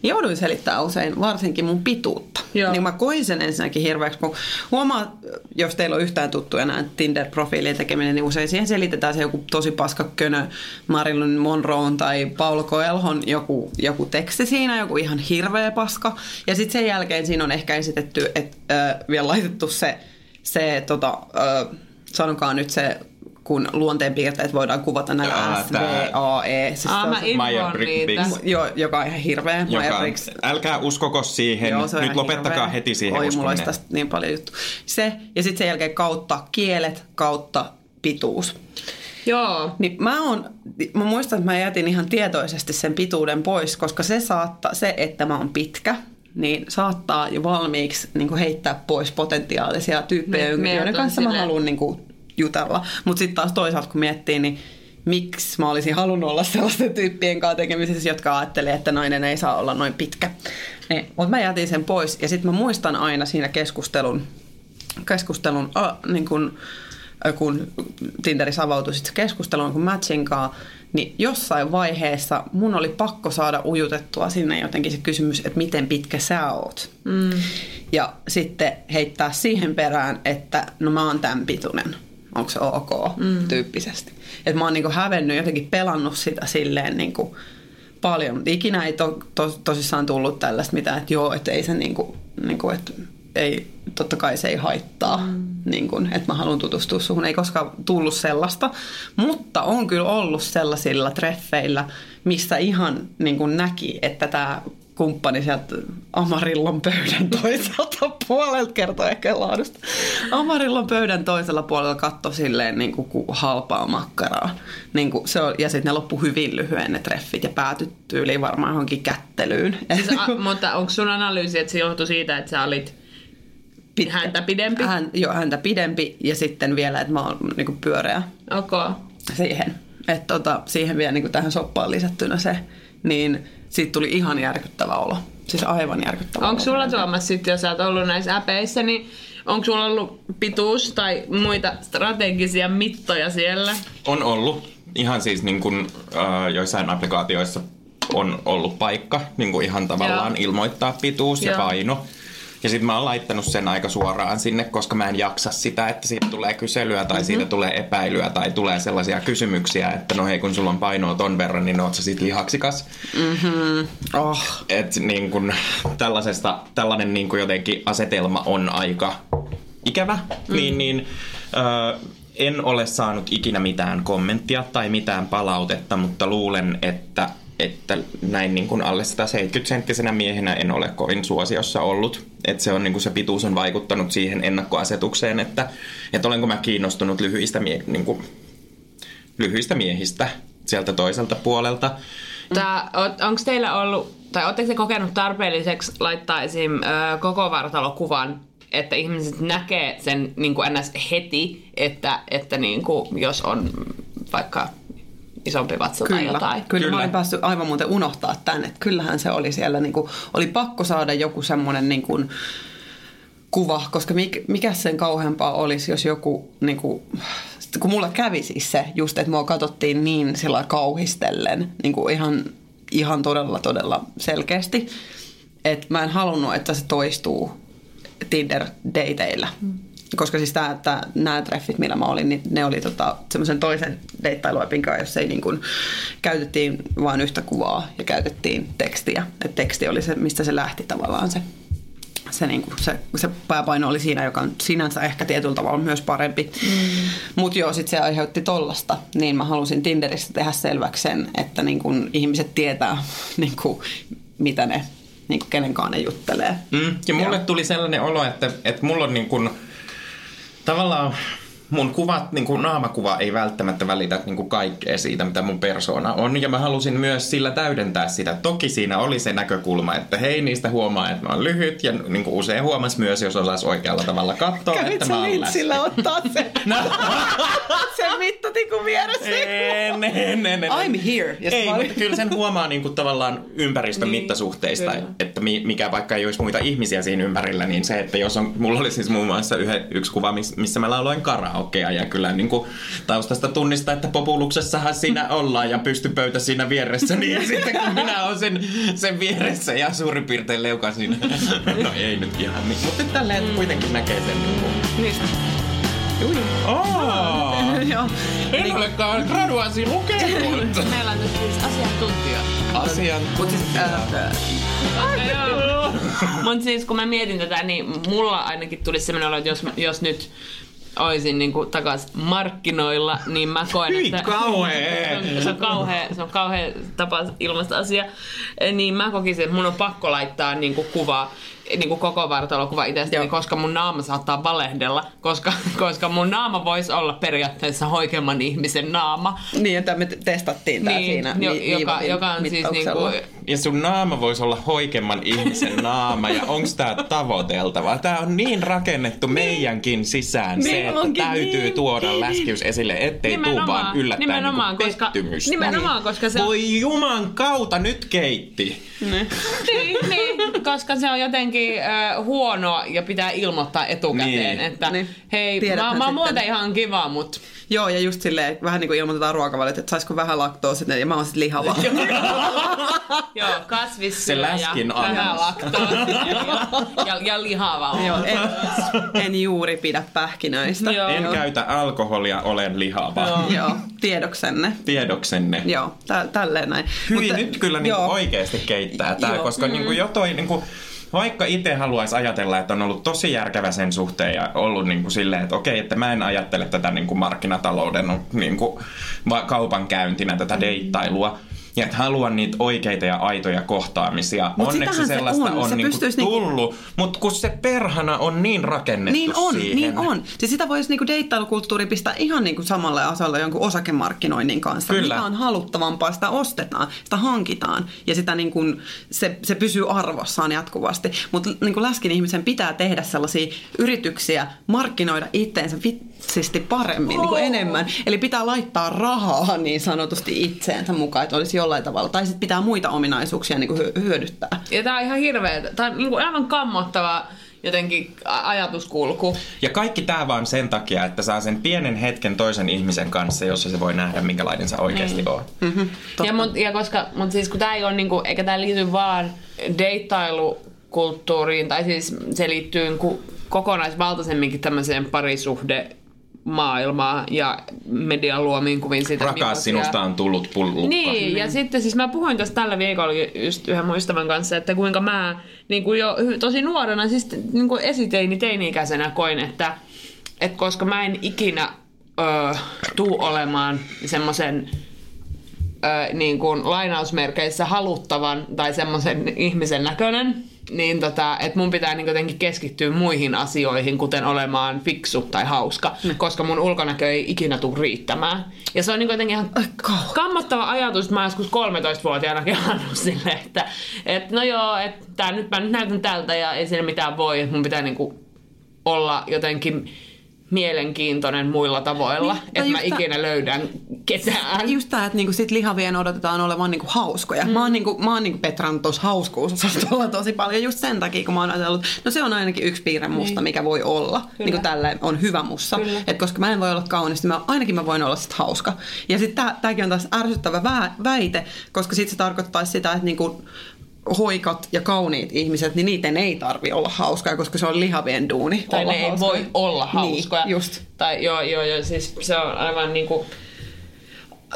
niin jouduin selittämään usein varsinkin mun pituutta. Joo. Niin mä koin sen ensinnäkin hirveäksi, kun huomaa, jos teillä on yhtään tuttuja nämä Tinder-profiilien tekeminen, niin usein siihen selitetään se joku tosi paska könö Marilyn Monroe tai Paulo Coelhon joku, joku teksti siinä, joku ihan hirveä paska. Ja sitten sen jälkeen siinä on ehkä esitetty, että äh, vielä laitettu se, se tota, äh, sanokaa nyt se kun luonteenpiirteet voidaan kuvata näillä S, V, A, E. Siis Aa, se on mä. Joo, joka on ihan hirveä. Joka, älkää uskoko siihen. Joo, on Nyt lopettakaa hirveä. heti siihen Oi, mulla olisi tästä niin paljon juttu. Se, ja sitten sen jälkeen kautta kielet, kautta pituus. Joo. Niin mä, oon, mä muistan, että mä jätin ihan tietoisesti sen pituuden pois, koska se, saattaa, se että mä oon pitkä, niin saattaa jo valmiiksi niin kuin heittää pois potentiaalisia tyyppejä, Me- meidät joiden on kanssa mä haluan niin kuin, jutella. Mutta sitten taas toisaalta kun miettii, niin miksi mä olisin halunnut olla sellaisten tyyppien kanssa tekemisissä, jotka ajattelee, että nainen ei saa olla noin pitkä. Niin, mutta mä jätin sen pois ja sitten mä muistan aina siinä keskustelun, keskustelun a, niin kun, kun Tinderissä avautui sitten keskusteluun kun matchin kanssa, niin jossain vaiheessa mun oli pakko saada ujutettua sinne jotenkin se kysymys, että miten pitkä sä oot. Mm. Ja sitten heittää siihen perään, että no mä oon tämän pituinen. Onko se ok mm. tyyppisesti. Että mä oon niinku hävennyt, jotenkin pelannut sitä silleen niinku paljon. Ikinä ei to, to, tosissaan tullut tällaista mitään, että joo, että ei se niinku, niinku että ei, totta kai se ei haittaa, mm. niin kun, että mä haluan tutustua suhun. Ei koskaan tullut sellaista, mutta on kyllä ollut sellaisilla treffeillä, missä ihan niin kun näki, että tämä kumppani sieltä Amarillon pöydän toiselta puolelta kertoo ehkä laadusta. Amarillon pöydän toisella puolella katto silleen niin kuin halpaa makkaraa. Niin kuin se on, ja sitten ne loppu hyvin lyhyen ne treffit ja päätyi tyyliin varmaan johonkin kättelyyn. Siis, a, mutta onko sun analyysi, että se johtui siitä, että sä olit Pitkä. häntä pidempi? Hän, joo, häntä pidempi ja sitten vielä, että mä oon niin kuin pyöreä Okay. siihen. Että tota, siihen vielä niin kuin tähän soppaan lisättynä se, niin siitä tuli ihan järkyttävä olo. Siis aivan järkyttävä Onko sulla Tuomas sitten, jos sä oot ollut näissä äpeissä, niin onko sulla ollut pituus tai muita strategisia mittoja siellä? On ollut. Ihan siis niin kuin, äh, joissain applikaatioissa on ollut paikka niin kuin ihan tavallaan Joo. ilmoittaa pituus ja Joo. paino. Ja sitten mä oon laittanut sen aika suoraan sinne, koska mä en jaksa sitä, että siitä tulee kyselyä tai siitä tulee epäilyä tai tulee sellaisia kysymyksiä, että no hei kun sulla on painoa ton verran, niin oot sä sit lihaksikas. Oh. Et niin kun, tällaisesta, tällainen niin kun jotenkin asetelma on aika ikävä, mm. niin, niin ö, en ole saanut ikinä mitään kommenttia tai mitään palautetta, mutta luulen, että, että näin niin kuin alle 170-senttisenä miehenä en ole kovin suosiossa ollut. Että se, on, niin kuin se pituus on vaikuttanut siihen ennakkoasetukseen, että, että olenko mä kiinnostunut lyhyistä, mie- niin kuin, lyhyistä miehistä sieltä toiselta puolelta. Onko teillä ollut, tai oletteko te kokenut tarpeelliseksi laittaa esim. Koko vartalokuvan, että ihmiset näkee sen niin kuin ns. heti, että, että niin kuin, jos on vaikka isompi vatsa tai Kyllä, jotain. kyllä, Kyllä. mä olin päässyt aivan muuten unohtaa tän, että kyllähän se oli siellä, niin kuin, oli pakko saada joku semmoinen niin kuin, kuva, koska mikä, mikä sen kauheampaa olisi, jos joku, niin kuin, kun mulla kävi siis se just, että mua katsottiin niin sillä kauhistellen, niin kuin ihan, ihan todella, todella selkeästi, että mä en halunnut, että se toistuu Tinder-dateilla. Koska siis tää, tää, nämä treffit, millä mä olin, niin ne oli tota, semmoisen toisen deittailuepin kanssa, jossa ei niin kuin, käytettiin vain yhtä kuvaa ja käytettiin tekstiä. Et teksti oli se, mistä se lähti tavallaan se, se, niin kuin, se, se pääpaino oli siinä, joka on sinänsä ehkä tietyllä tavalla myös parempi. Mm. Mutta joo, sitten se aiheutti tollasta. Niin mä halusin Tinderissä tehdä selväksi sen, että niin kuin, ihmiset tietää, niin kuin, mitä ne, niin kuin, kenenkaan ne juttelee. Mm, ja mulle Joo. tuli sellainen olo, että, että mulla on niin kuin, tavallaan mun kuvat, niin kuin naamakuva ei välttämättä välitä niin kuin kaikkea siitä, mitä mun persoona on. Ja mä halusin myös sillä täydentää sitä. Toki siinä oli se näkökulma, että hei, niistä huomaa, että mä oon lyhyt. Ja niin kuin usein huomas myös, jos osas oikealla tavalla katsoa, Kävit että mä oon läsnä. ottaa se, se mittatikun vieressä? En, en, en, en. I'm here. Sit Ei, mutta kyllä sen huomaa niin kuin tavallaan ympäristön Niin, mittasuhteista, kyllä. että mi- mikä vaikka ei olisi muita ihmisiä siinä ympärillä, niin se, että jos on, mulla oli siis muun muassa yhe, yksi kuva, miss- missä mä lauloin karaokea, karaokea ja kyllä niin kuin taustasta tunnistaa, että populuksessahan siinä ollaan ja pystypöytä siinä vieressä, niin sitten kun minä olen sen, sen vieressä ja suurin piirtein leuka siinä. No ei nyt ihan niin, mutta tälleen kuitenkin näkee sen niin kuin. Niin. Juu. Oh, Joo. en olekaan graduaasi lukenut. Meillä on nyt siis asiantuntija. Asian. Mut siis, Mutta siis kun mä mietin tätä, niin mulla ainakin tuli sellainen olo, että jos, jos nyt olisin niin takas markkinoilla, niin mä koen, Hyi että... kauhea! Se on, se on kauhea, se on kauhea tapa ilmaista asia. Niin mä kokisin, että mun on pakko laittaa niin kuin kuva, niin kuin koko vartalokuva itsestäni, Joo. koska mun naama saattaa valehdella, koska, koska mun naama voisi olla periaatteessa hoikemman ihmisen naama. niin, että me te- testattiin tää siinä jo, vi- joka, viivatin joka on siis mittauksella. niinku, Ja sun naama voisi olla hoikemman ihmisen naama ja onks tää tavoiteltava? Tää on niin rakennettu meidänkin sisään se, Niin että onkin, täytyy niin. tuoda läskiys esille, ettei tuu vaan yllättäen nimenomaan, niinku koska, pettymystä. nimenomaan, koska se on, Voi juman kautta, nyt keitti. Niin. niin, niin, koska se on jotenkin äh, huonoa ja pitää ilmoittaa etukäteen, Niin. että Niin. hei, Tiedäthän mä, mä oon muuten ihan kiva, mutta Joo, ja just silleen, vähän niin kuin ilmoitetaan ruokavaliot, että saisiko vähän laktoosia, ja mä oon sit lihava. joo, kasvissyö Se läskin ja vähän laktoosia ja, ja, ja lihava. Joo, en, en juuri pidä pähkinöistä. Joo. En käytä alkoholia, olen lihava. Joo. Joo, tiedoksenne. Tiedoksenne. Joo, tä- tälleen näin. Hyvin nyt kyllä joo. oikeasti keittää tää, Joo. koska niinku jo toi niinku, vaikka itse haluaisi ajatella, että on ollut tosi järkevä sen suhteen ja ollut niinku silleen, että okei, että mä en ajattele tätä niinku markkinatalouden niinku, va- kaupankäyntinä, tätä deittailua. Ja että haluan niitä oikeita ja aitoja kohtaamisia. Mut Onneksi sitähän se sellaista on. on, Se niinku niinku- tullut, mutta kun se perhana on niin rakennettu Niin on, siihen. niin on. Siis sitä voisi niinku deittailukulttuuri pistää ihan niinku samalle asalle jonkun osakemarkkinoinnin kanssa. Kyllä. Mikä on haluttavampaa, sitä ostetaan, sitä hankitaan ja sitä niinku, se, se pysyy arvossaan jatkuvasti. Mutta niinku läskin ihmisen pitää tehdä sellaisia yrityksiä, markkinoida itteensä vitsisti paremmin, niinku enemmän. Eli pitää laittaa rahaa niin sanotusti itseensä mukaan, että olisi jollain tavalla. Tai sitten pitää muita ominaisuuksia niinku hyö- hyödyttää. Ja tää on ihan hirveä, tää on niinku aivan kammottava jotenkin ajatuskulku. Ja kaikki tämä vaan sen takia, että saa sen pienen hetken toisen ihmisen kanssa, jossa se voi nähdä, minkälainen sä oikeasti Mm. oot. Ja, mut, ja koska, mutta siis kun tää ei ole niinku, eikä tää liity vaan deittailukulttuuriin, tai siis se liittyy niinku kokonaisvaltaisemminkin tämmöiseen parisuhde maailmaa ja median luomiin kuviin siitä. Rakas, millaisia- sinusta on tullut pullukka. Niin, ja sitten siis mä puhuin tästä tällä viikolla just yhden mun ystävän kanssa, että kuinka mä niin kuin jo tosi nuorena, siis niin kuin esiteini, teini-ikäisenä koin, että, että koska mä en ikinä ö, tuu olemaan semmoisen niin kuin lainausmerkeissä haluttavan tai semmoisen ihmisen näköinen, niin tota, että mun pitää niin jotenkin keskittyä muihin asioihin, kuten olemaan fiksu tai hauska, koska mun ulkonäkö ei ikinä tule riittämään. Ja se on niin jotenkin ihan kauheeta. kammottava ajatus, että mä joskus 13-vuotiaana kelannut silleen, että, että no joo, että tää, nyt mä nyt näytän tältä ja ei siinä mitään voi, että mun pitää niinku olla jotenkin mielenkiintoinen muilla tavoilla, Niin, että mä just tää- ikinä löydän ketään. Just tää, että niinku sit lihavien odotetaan olevan niinku hauskoja. Mm. Mä oon, niinku, mä oon niinku petrannut tuossa hauskuusosastolla tosi paljon just sen takia, kun mä oon ajatellut, no se on ainakin yksi piirre musta, niin. mikä voi olla. Niinku tällä on hyvä mussa. Kyllä. Et koska mä en voi olla kaunis, niin mä, ainakin mä voin olla sit hauska. Ja sitten tää, tääkin on taas ärsyttävä vä- väite, koska sit se tarkoittaisi sitä, että niinku hoikat ja kauniit ihmiset, niin niiden ei tarvi olla hauskaa, koska se on lihavien duuni. tai olla ne ei hauskoja. voi olla hauskoja. Niin, just. Tai joo, joo, joo, siis se on aivan niinku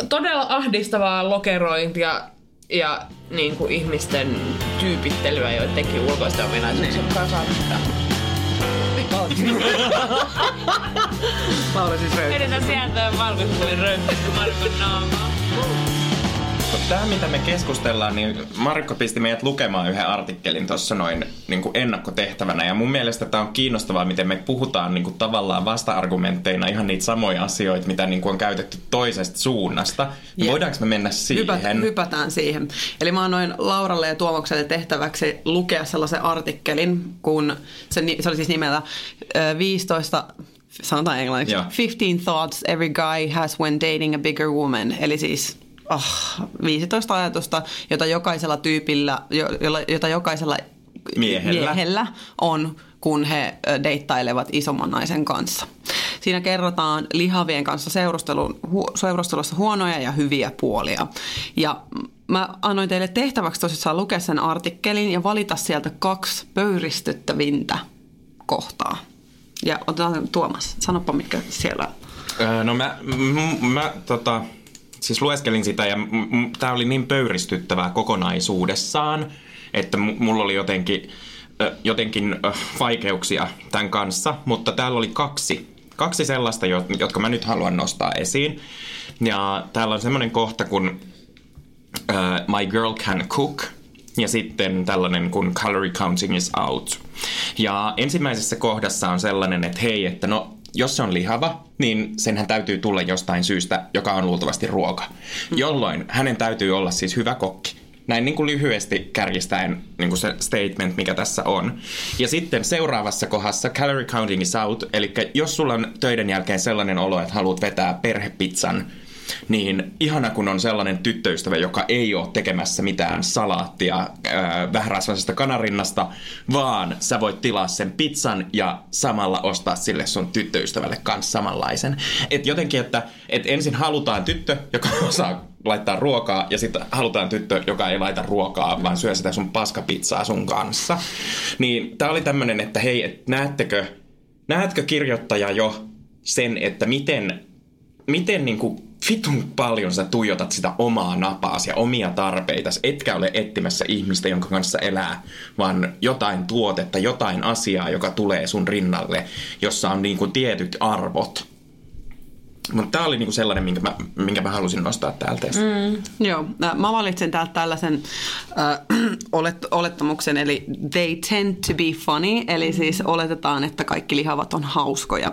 todella ahdistavaa lokerointia ja niinku ihmisten tyypittelyä joidenkin ulkoisten ominaisuuksien mukaan saattaa. Laura siis röyhtä. Edetään sieltä valkoisuuden röyhtäistä Markon naamaa. Tämä, mitä me keskustellaan, niin Markko pisti meidät lukemaan yhden artikkelin tuossa noin niin kuin ennakkotehtävänä. Ja mun mielestä tämä on kiinnostavaa, miten me puhutaan niin kuin tavallaan vasta-argumentteina ihan niitä samoja asioita, mitä niin kuin on käytetty toisesta suunnasta. Jep. voidaanko me mennä siihen? Hypät, hypätään siihen. Eli mä annoin Lauralle ja Tuomokselle tehtäväksi lukea sellaisen artikkelin, kun se, se oli siis nimellä ö, 15 sanotaan englanniksi. Joo. 15 thoughts every guy has when dating a bigger woman. Eli siis oh, 15 ajatusta, jota jokaisella tyypillä, jota jokaisella Miehellä. miehellä on, kun he deittailevat isomman naisen kanssa. Siinä kerrotaan lihavien kanssa seurustelun, seurustelussa huonoja ja hyviä puolia. Ja mä annoin teille tehtäväksi tosissaan lukea sen artikkelin ja valita sieltä kaksi pöyristyttävintä kohtaa. Ja otetaan Tuomas, sanoppa mitkä siellä Öö, no mä, m- mä tota, siis lueskelin sitä ja m- m- tää oli niin pöyristyttävää kokonaisuudessaan, että m- mulla oli jotenkin, ö, jotenkin ö, vaikeuksia tämän kanssa, mutta täällä oli kaksi, kaksi sellaista, jo- jotka mä nyt haluan nostaa esiin. Ja täällä on semmoinen kohta, kun ö, My Girl Can Cook ja sitten tällainen kun Calorie Counting is Out. Ja ensimmäisessä kohdassa on sellainen, että hei, että no jos se on lihava, niin senhän täytyy tulla jostain syystä, joka on luultavasti ruoka. Jolloin hänen täytyy olla siis hyvä kokki. Näin niin kuin lyhyesti kärjistäen niin kuin se statement, mikä tässä on. Ja sitten seuraavassa kohdassa calorie counting is out, eli jos sulla on töiden jälkeen sellainen olo, että haluat vetää perhepizzan, niin ihana kun on sellainen tyttöystävä, joka ei ole tekemässä mitään salaattia ää, vähärasvaisesta kanarinnasta, vaan sä voit tilaa sen pizzan ja samalla ostaa sille sun tyttöystävälle kanssa samanlaisen. Et jotenkin, että et ensin halutaan tyttö, joka osaa laittaa ruokaa, ja sitten halutaan tyttö, joka ei laita ruokaa, vaan syö sitä sun paskapizzaa sun kanssa. Niin tää oli tämmönen, että hei, et näettekö, näetkö kirjoittaja jo sen, että miten miten niinku vitun paljon sä tuijotat sitä omaa napaasi ja omia tarpeitas, etkä ole etsimässä ihmistä, jonka kanssa elää, vaan jotain tuotetta, jotain asiaa, joka tulee sun rinnalle, jossa on niinku tietyt arvot. Mutta tää oli niinku sellainen, minkä mä, minkä mä halusin nostaa täältä. Mm. Joo, mä valitsin täältä tällaisen äh, olet, olettamuksen, eli they tend to be funny, eli siis oletetaan, että kaikki lihavat on hauskoja.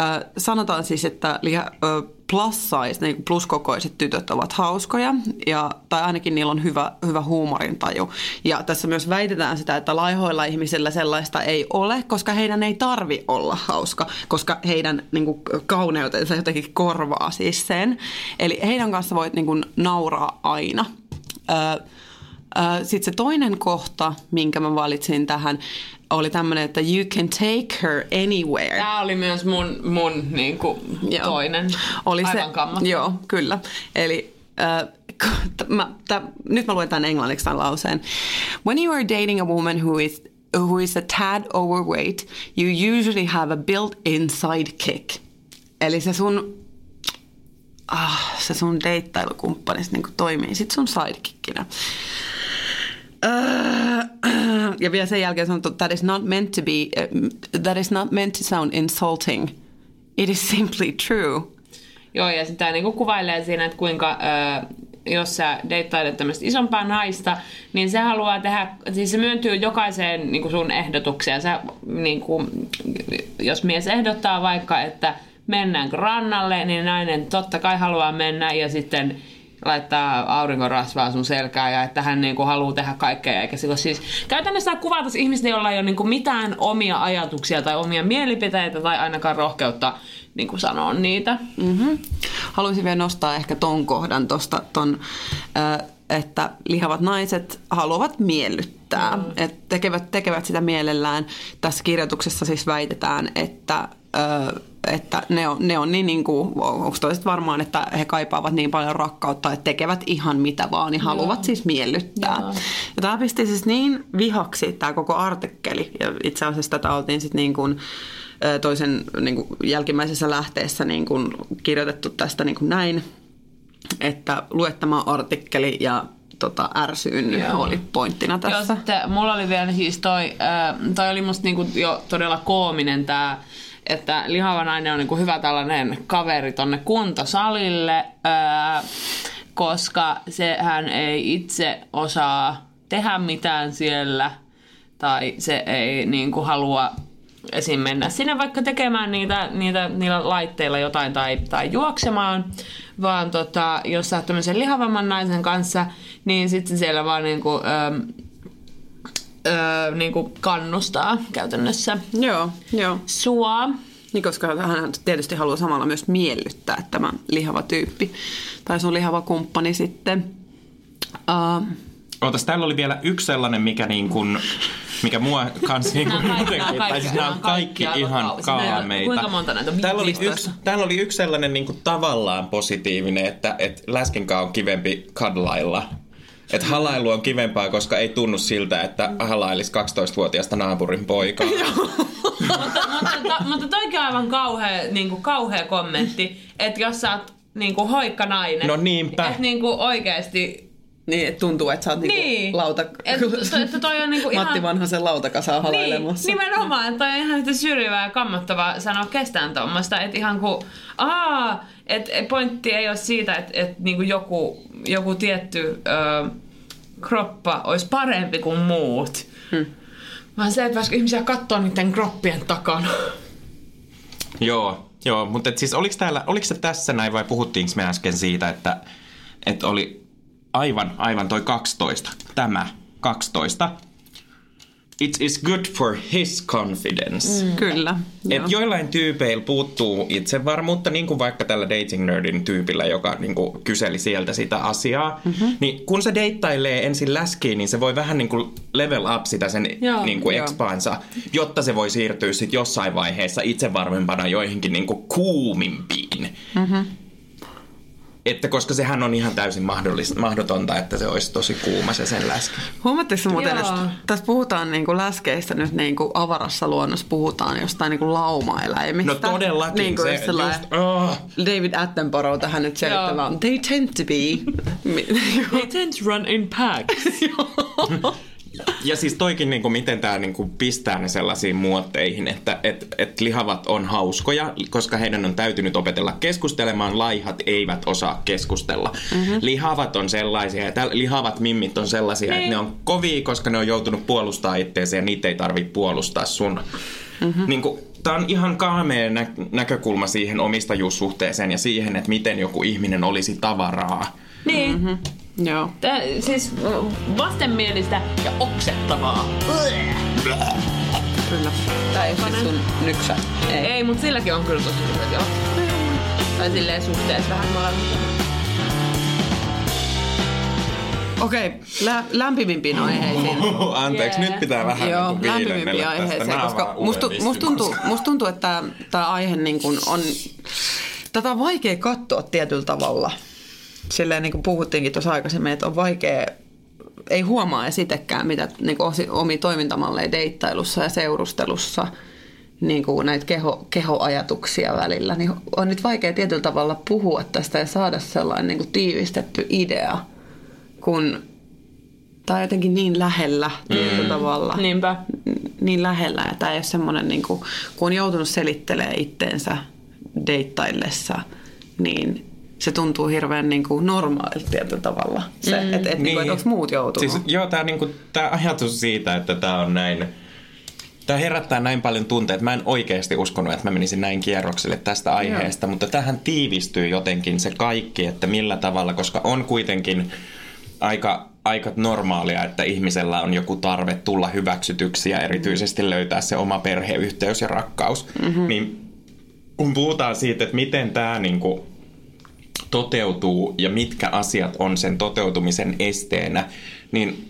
Äh, sanotaan siis, että liha, äh, plus size, niin pluskokoiset tytöt ovat hauskoja, ja, tai ainakin niillä on hyvä, hyvä huumorintaju. Ja tässä myös väitetään sitä, että laihoilla ihmisillä sellaista ei ole, koska heidän ei tarvi olla hauska, koska heidän niin kuin, kauneutensa jotenkin korvaa siis sen. Eli heidän kanssa voit niin kuin, nauraa aina. Öö, sitten se toinen kohta, minkä mä valitsin tähän, oli tämmöinen, että you can take her anywhere. Tämä oli myös mun, mun niin kuin, Joo. toinen. Oli Aivan se. Joo, kyllä. Eli t- mä, t- nyt mä luen tämän englanniksi tämän lauseen. When you are dating a woman who is who is a tad overweight, you usually have a built-in sidekick. Eli se sun ah, se sun deittailukumppani niin toimii sit sun sidekickinä. Öö, ja vielä sen jälkeen sanottu, that is not meant to be, uh, that is not meant to sound insulting. It is simply true. Joo, ja sitä niin kuvailee siinä, että kuinka... Ö, jos sä deittailet tämmöistä isompaa naista, niin se haluaa tehdä, siis se myöntyy jokaiseen niin kuin sun ehdotukseen. Sä, niin kuin, jos mies ehdottaa vaikka, että mennäänkö rannalle, niin nainen totta kai haluaa mennä ja sitten laittaa aurinkorasvaa sun selkään ja että hän niinku haluaa tehdä kaikkea. Eikä silloin siis käytännössä kuvata ihmistä, jolla ei ole niinku mitään omia ajatuksia tai omia mielipiteitä tai ainakaan rohkeutta niinku sanoa niitä. Mm-hmm. Haluaisin vielä nostaa ehkä ton kohdan tuosta, ton, äh, että lihavat naiset haluavat miellyttää. Mm. Et tekevät, tekevät sitä mielellään. Tässä kirjoituksessa siis väitetään, että äh, että ne on, ne on niin, niin kuin, onko toiset varmaan, että he kaipaavat niin paljon rakkautta, että tekevät ihan mitä vaan, niin haluavat siis miellyttää. Joo. Ja tämä pisti siis niin vihaksi tämä koko artikkeli, ja itse asiassa tätä oltiin sitten niin kuin, toisen niin kuin jälkimmäisessä lähteessä niin kuin kirjoitettu tästä niin kuin näin, että lue tämä artikkeli ja tota, ärsyyn Joo. oli pointtina Joo, tässä. sitten mulla oli vielä siis toi, äh, toi oli musta niinku jo todella koominen tää, että lihava nainen on niinku hyvä tällainen kaveri tonne kuntosalille, äh, koska sehän ei itse osaa tehdä mitään siellä tai se ei niinku halua esim. mennä sinne vaikka tekemään niitä, niitä, niillä laitteilla jotain tai, tai juoksemaan, vaan tota, jos sä oot tämmöisen lihavamman naisen kanssa, niin sitten siellä vaan niinku, öö, öö, niinku kannustaa käytännössä Joo, joo. sua. Niin, koska hän tietysti haluaa samalla myös miellyttää tämä lihava tyyppi tai sun lihava kumppani sitten. Uh, Ootas, täällä oli vielä yksi sellainen, mikä niin kuin, mikä mua kans niin kuin Nämä on kaikki- jotenkin, tai siis nämä on kaikki kaikki ihan kaameita. kuinka monta näitä on? Täällä oli, 15? yksi, täällä oli yksi sellainen niin kuin tavallaan positiivinen, että, että läskinkaan on kivempi kadlailla. Että halailu on kivempaa, koska ei tunnu siltä, että halailisi 12-vuotiaasta naapurin poikaa. mutta, mutta, to, mutta toikin on aivan kauhea, niin kuin, kauhea kommentti, että jos sä oot niin kuin, hoikka nainen. No niinpä. Että niin kuin, oikeasti... Niin, että tuntuu, että sä oot niinku Niin. lauta... Että to, että toi on niinku ihan... Matti Vanhasen lautakasaa Niin, halailemassa. nimenomaan, että toi on ihan syrjivää ja kammottavaa sanoa kestään tuommoista, että ihan kuin, aa, että pointti ei ole siitä, että, että niinku joku, joku tietty ö, kroppa olisi parempi kuin muut, hmm. vaan se, että pääsikö ihmisiä katsoa niiden kroppien takana. Joo, joo, mutta et siis oliko, täällä, oliko se tässä näin vai puhuttiinko me äsken siitä, että, että oli aivan, aivan toi 12, tämä 12. It is good for his confidence. Mm. Kyllä. Et joo. joillain tyypeillä puuttuu itsevarmuutta, niin kuin vaikka tällä dating nerdin tyypillä, joka niin kuin kyseli sieltä sitä asiaa. Mm-hmm. Niin kun se deittailee ensin läskiin, niin se voi vähän niin kuin level up sitä sen Joo, niin kuin joo. expaansa, jotta se voi siirtyä sitten jossain vaiheessa itsevarmempana joihinkin niin kuin kuumimpiin. Mm-hmm. Että koska sehän on ihan täysin mahdollista, mahdotonta, että se olisi tosi kuuma se sen läski. Huomaatteko se muuten, Joo. että tässä puhutaan niinku läskeistä nyt niinku avarassa luonnossa, puhutaan jostain niinku laumaeläimistä. No todellakin. Niinku se just sellainen just, oh. David Attenborough tähän nyt selittämään. They tend to be. They tend to run in packs. Ja siis toikin, niin kuin, miten tämä niin kuin, pistää ne sellaisiin muotteihin, että et, et lihavat on hauskoja, koska heidän on täytynyt opetella keskustelemaan, laihat eivät osaa keskustella. Mm-hmm. Lihavat on sellaisia, ja täl, lihavat mimmit on sellaisia, niin. että ne on kovia, koska ne on joutunut puolustaa itseensä ja niitä ei tarvitse puolustaa sun. Mm-hmm. Niin kuin, Tämä on ihan kaamea nä- näkökulma siihen omistajuussuhteeseen ja siihen, että miten joku ihminen olisi tavaraa. Niin. Mm-hmm. Joo. Tää, siis vastenmielistä ja oksettavaa. Kyllä. Tää ei ole siis sun nyksä. Ei. Ei, mutta silläkin on kyllä tosi hyvät joo. Tai silleen suhteessa vähän molemmat. Okei, lä- lämpimimpiin aiheisiin. Anteeksi, Jee. nyt pitää vähän Joo, niin lämpimimpiin viilennellä tästä. aiheeseen, Nää koska musta, musta, tuntuu, musta tuntuu, että tämä aihe niin kuin on, tätä on vaikea katsoa tietyllä tavalla. Silleen niin kuin puhuttiinkin tuossa aikaisemmin, että on vaikea, ei huomaa edes itsekään, mitä niin kuin omia toimintamalleja deittailussa ja seurustelussa, niin kuin näitä keho, kehoajatuksia välillä, niin on nyt vaikea tietyllä tavalla puhua tästä ja saada sellainen niin kuin tiivistetty idea, kun tämä on jotenkin niin lähellä tietyllä Mm. tavalla Niinpä. niin lähellä. Ja tämä ei ole semmoinen, niin kuin, kun on joutunut selittelemään itteensä deittaillessa, niin se tuntuu hirveän niin kuin normaalilta tietyllä tavalla. Se, mm. että et, niin. et, onko muut joutunut. Siis, joo, tämä niinku, tää ajatus siitä, että tämä on näin... Tämä herättää näin paljon tunteita. Mä en oikeasti uskonut, että mä menisin näin kierrokselle tästä aiheesta, mutta tähän tiivistyy jotenkin se kaikki, että millä tavalla, koska on kuitenkin aika, aika normaalia, että ihmisellä on joku tarve tulla hyväksytyksi ja erityisesti löytää se oma perheyhteys ja rakkaus. Mm-hmm. Niin kun puhutaan siitä, että miten tämä niinku toteutuu ja mitkä asiat on sen toteutumisen esteenä, niin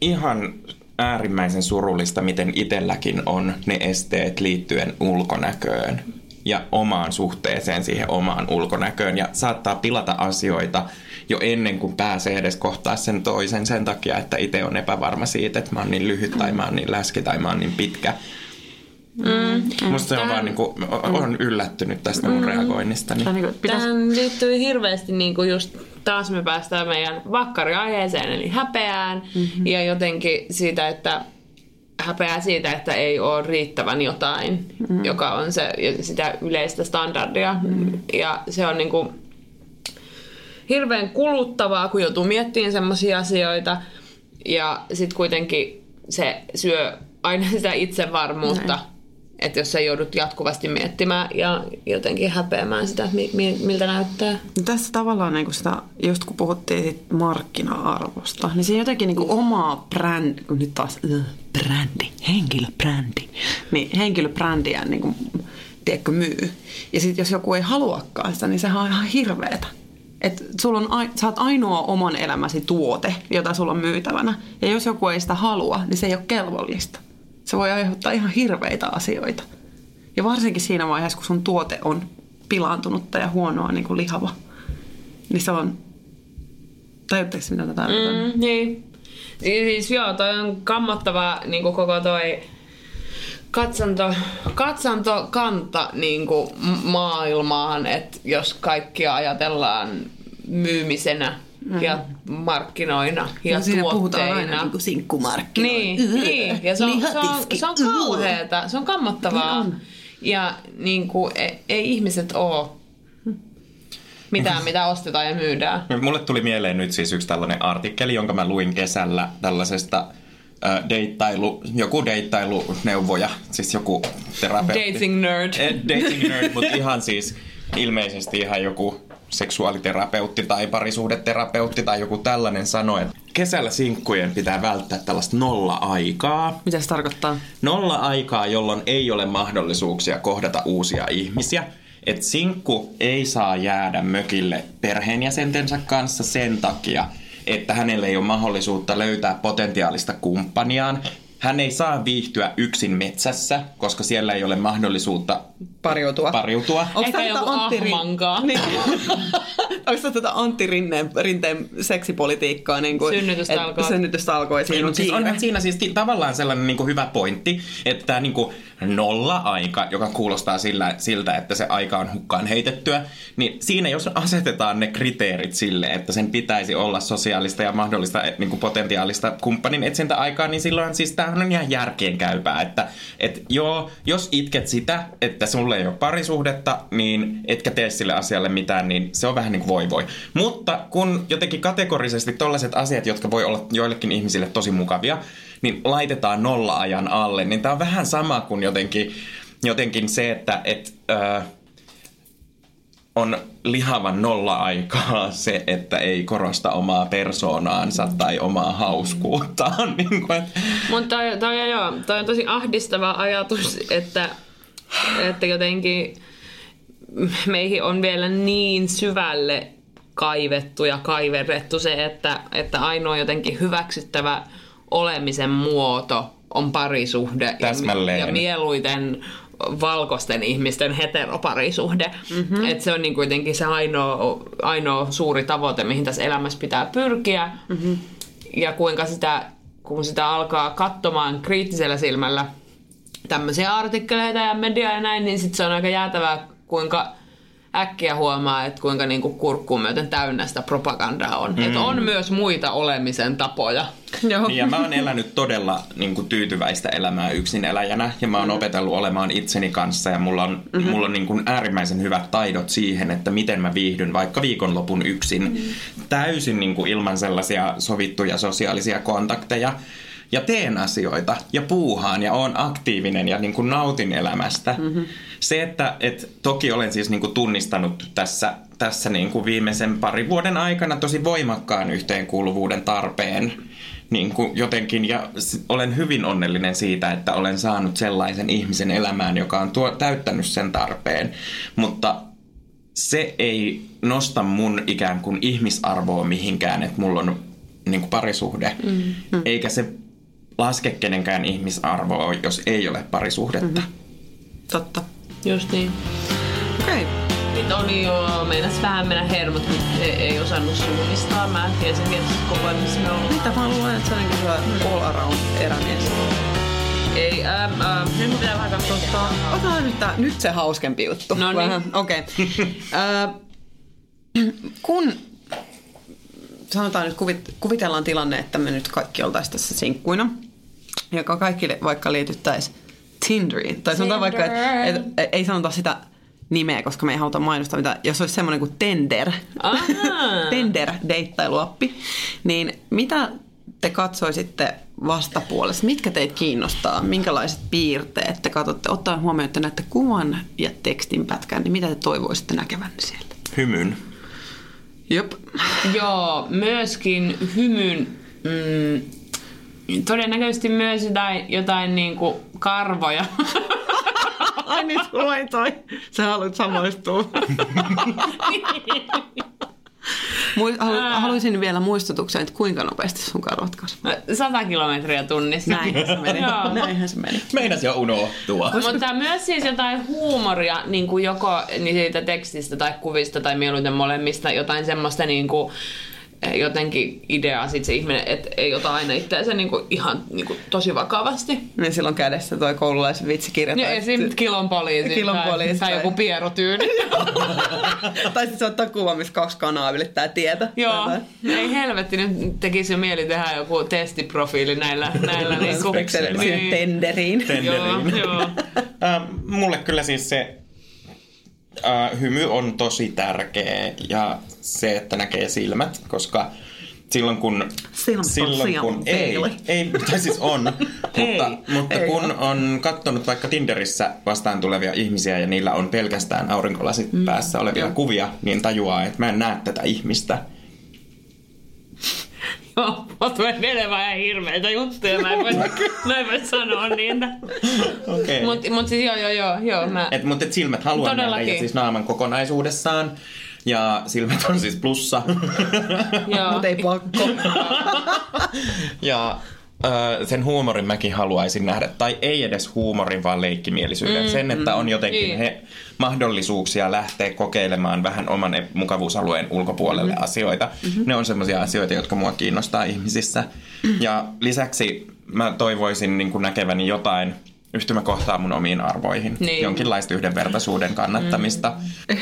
ihan äärimmäisen surullista, miten itselläkin on ne esteet liittyen ulkonäköön ja omaan suhteeseen siihen omaan ulkonäköön ja saattaa pilata asioita jo ennen kuin pääsee edes kohtaa sen toisen sen takia, että itse on epävarma siitä, että mä oon niin lyhyt tai mä oon niin läski tai mä oon niin pitkä. Mm. Musta se on vaan niinku, on yllättynyt tästä mun reagoinnistani. Tai niin kuin, pitäisi, Tähän liittyy hirveästi niinku just taas me päästään meidän vakkariaiheeseen eli häpeään mm-hmm. ja jotenkin siitä, että häpeää siitä, että ei ole riittävän jotain, mm-hmm. joka on se, sitä yleistä standardia. Mm-hmm. Ja se on niinku hirveän kuluttavaa, kun joutuu miettimään semmoisia asioita. Ja sitten kuitenkin se syö aina sitä itsevarmuutta. Näin. Että jos sä joudut jatkuvasti miettimään ja jotenkin häpeämään sitä, mi- mi- miltä näyttää. No tässä tavallaan niin kuin sitä, just kun puhuttiin sit markkina-arvosta, niin se jotenkin niin kuin omaa brändi, kun nyt taas äh, brändi, henkilöbrändi, niin henkilöbrändiä niin kuin, tiedätkö, myy. Ja sitten jos joku ei haluakaan sitä, niin sehän on ihan hirveetä. Että sulla on, sä oot ainoa oman elämäsi tuote, jota sulla on myytävänä. Ja jos joku ei sitä halua, niin se ei ole kelvollista. Se voi aiheuttaa ihan hirveitä asioita. Ja varsinkin siinä vaiheessa, kun sun tuote on pilaantunutta ja huonoa niin kuin lihava, niin se on... Tajutteko mitä tätä? Mm, niin. Siis joo, toi on kammottava niin kuin koko toi katsanto, katsantokanta niin kuin maailmaan, että jos kaikkia ajatellaan myymisenä ja markkinoina ja No siinä tuotteina. puhutaan aina niin kuin sinkkumarkkinoilla. Niin, niin. Ja se on, se on, se on kauheeta, se on kammottavaa. Niin on. Ja niin kuin, ei, ei ihmiset oo mitään, mitä ostetaan ja myydään. Mulle tuli mieleen nyt siis yksi tällainen artikkeli, jonka mä luin kesällä tällaisesta äh, deittailu, joku deittailuneuvoja, siis joku terapeutti. Dating nerd. Eh, dating nerd, mutta ihan siis ilmeisesti ihan joku seksuaaliterapeutti tai parisuhdeterapeutti tai joku tällainen sanoi, että kesällä sinkkujen pitää välttää tällaista nolla-aikaa. Mitä se tarkoittaa? Nolla-aikaa, jolloin ei ole mahdollisuuksia kohdata uusia ihmisiä. Et sinkku ei saa jäädä mökille perheenjäsentensä kanssa sen takia, että hänellä ei ole mahdollisuutta löytää potentiaalista kumppaniaan. Hän ei saa viihtyä yksin metsässä, koska siellä ei ole mahdollisuutta Pariutua. pariutua. Onko tää joku tätä Antti Rin- ahmankaa. Niin. Onko tämä tätä Antti Rinteen, Rinteen seksipolitiikkaa? Niin kuin, Synnytystä alkoi. Synnytystä alkoi. Siinä on Mutta siis onhan siinä siis tavallaan sellainen niin kuin hyvä pointti, että tämä niin kuin nolla-aika, joka kuulostaa sillä, siltä, että se aika on hukkaan heitettyä, niin siinä jos asetetaan ne kriteerit sille, että sen pitäisi olla sosiaalista ja mahdollista eh, niin kuin potentiaalista kumppanin etsintäaikaa, niin silloin siis tämähän on ihan järkeenkäypää, että et joo, jos itket sitä, että sulle ei ole parisuhdetta, niin etkä tee sille asialle mitään, niin se on vähän niin kuin voi voi. Mutta kun jotenkin kategorisesti tollaiset asiat, jotka voi olla joillekin ihmisille tosi mukavia, niin laitetaan nolla-ajan alle, niin tämä on vähän sama kuin jotenkin, jotenkin se, että et, ö, on lihavan nolla-aikaa se, että ei korosta omaa persoonaansa tai omaa hauskuuttaan. Niin kuin, että Mutta toi, toi, joo, toi on tosi ahdistava ajatus, että, että jotenkin meihin on vielä niin syvälle kaivettu ja kaiverrettu se, että, että ainoa jotenkin hyväksyttävä olemisen muoto on parisuhde Täsmälleen. ja, ja mieluiten valkoisten ihmisten heteroparisuhde. Mm-hmm. Et se on niin kuitenkin se ainoa, ainoa suuri tavoite, mihin tässä elämässä pitää pyrkiä. Mm-hmm. Ja kuinka sitä, kun sitä alkaa katsomaan kriittisellä silmällä tämmöisiä artikkeleita ja mediaa ja näin, niin sitten se on aika jäätävää, kuinka äkkiä huomaa, että kuinka niinku kurkkuun myöten täynnä sitä propagandaa on. Mm. Että on myös muita olemisen tapoja. Joo. Niin, ja mä oon elänyt todella niin kuin, tyytyväistä elämää yksin eläjänä ja mä oon opetellut olemaan itseni kanssa ja mulla on, mm-hmm. mulla on niin kuin, äärimmäisen hyvät taidot siihen, että miten mä viihdyn vaikka viikonlopun yksin mm-hmm. täysin niin kuin, ilman sellaisia sovittuja sosiaalisia kontakteja ja teen asioita ja puuhaan ja oon aktiivinen ja niin kuin, nautin elämästä. Mm-hmm. Se, että et, toki olen siis niin kuin, tunnistanut tässä, tässä niin kuin, viimeisen parin vuoden aikana tosi voimakkaan yhteenkuuluvuuden tarpeen niin kuin jotenkin, ja olen hyvin onnellinen siitä, että olen saanut sellaisen ihmisen elämään, joka on tuo, täyttänyt sen tarpeen, mutta se ei nosta mun ikään kuin ihmisarvoa mihinkään, että mulla on niin kuin parisuhde, mm. eikä se laske kenenkään ihmisarvoa, jos ei ole parisuhdetta. Mm-hmm. Totta. Just niin. Okei. Nyt oli jo, meinas vähän mennä hermot, kun ei, ei osannut suunnistaa. Mä tiesin tietysti koko ajan, missä me ollaan. Mitä mä luulen, että se on niin hyvä all around erämies. Ei, ähm, ähm, nyt mun pitää vähän katsoa. Otetaan nyt, tää, nyt se hauskempi juttu. No niin. Vähän, Okei. Ö, kun sanotaan nyt, kuvit, kuvitellaan tilanne, että me nyt kaikki oltaisiin tässä sinkkuina, ja kaikki vaikka liityttäisiin Tinderiin, tai sanotaan vaikka, että et, ei sanota sitä nimeä, koska me ei haluta mainostaa mitä, jos olisi semmoinen kuin Tender, Ahaa. Tender-deittailuappi, niin mitä te katsoisitte vastapuolessa? Mitkä teitä kiinnostaa? Minkälaiset piirteet te katsotte? Ottaen huomioon, että näette kuvan ja tekstin pätkän, niin mitä te toivoisitte näkevänne sieltä? Hymyn. Jop. Joo, myöskin hymyn, mm, todennäköisesti myös jotain, jotain niinku karvoja. Ai niin, sulla ei toi. Sä haluat samaistua. Halu- haluaisin vielä muistutuksen, että kuinka nopeasti sun karvat kasvaa. 100 kilometriä tunnissa. Näinhän se meni. Joo. Näinhän se meni. Meinas jo unohtua. Mutta myös siis jotain huumoria niin kuin joko niin siitä tekstistä tai kuvista tai mieluiten molemmista, jotain semmoista niin kuin, jotenkin ideaa sit se ihminen, että ei ota aina itseänsä niin kuin ihan niin kuin tosi vakavasti. Niin silloin kädessä toi koululaisen vitsikirja. Ja tai- esim. kilon poliisi, Kilon tai, poliisi tai tai- joku pierotyyli. tai sitten se ottaa kuva, missä kaksi kanaa ylittää tietä. Joo, Tai- ei helvetti, nyt tekisi jo mieli tehdä joku testiprofiili näillä, näillä niinku, niin. tenderiin. Joo, Tenderiin. joo. Äh, mulle kyllä siis se äh, hymy on tosi tärkeä ja se, että näkee silmät, koska silloin kun... Silmät silloin kun, ei, ei, tai siis on, mutta, Ei, mutta ei kun ole. on katsonut vaikka Tinderissä vastaan tulevia ihmisiä ja niillä on pelkästään aurinkolasit mm, päässä olevia joo. kuvia, niin tajuaa, että mä en näe tätä ihmistä. Mutta menee vähän hirveitä juttuja, mä en voi, mä en voi sanoa niitä. Okay. Mutta mut siis joo, joo, joo, joo, mä... Et, mutta et silmät haluan nähdä Todellakin. ja siis naaman kokonaisuudessaan. Ja silmät on siis plussa. joo. Mutta ei pakko. ja sen huumorin mäkin haluaisin nähdä. Tai ei edes huumorin, vaan leikkimielisyyden. Mm, sen, että on jotenkin Niin. he, mahdollisuuksia lähteä kokeilemaan vähän oman e- mukavuusalueen ulkopuolelle mm-hmm. asioita. Mm-hmm. Ne on semmoisia asioita, jotka mua kiinnostaa ihmisissä. Ja lisäksi mä toivoisin niin kuin näkeväni jotain yhtymäkohtaa mun omiin arvoihin. Niin. Jonkinlaista yhdenvertaisuuden kannattamista.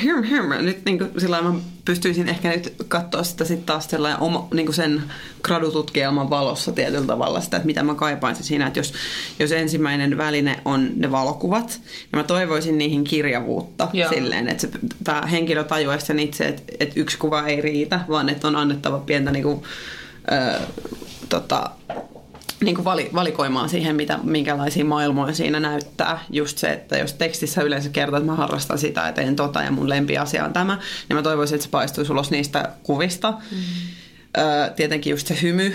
Hym, hym. Nyt niin kuin, sillä mä pystyisin ehkä nyt katsoa sitä sitten taas sellainen oma, niin kuin sen gradututkielman valossa tietyllä tavalla sitä, että mitä mä kaipaisin siinä, että jos, jos ensimmäinen väline on ne valokuvat, niin mä toivoisin niihin kirjavuutta Joo. silleen, että se, tämä henkilö tajuaisi sen itse, että, että yksi kuva ei riitä, vaan että on annettava pientä niin kuin, ö, tota, niin kuin vali, valikoimaan siihen, mitä, minkälaisia maailmoja siinä näyttää. Just se, että jos tekstissä yleensä kertoo, että mä harrastan sitä ja teen tota ja mun lempiasia on tämä, niin mä toivoisin, että se paistuisi ulos niistä kuvista. Mm. Öö, tietenkin just se hymy,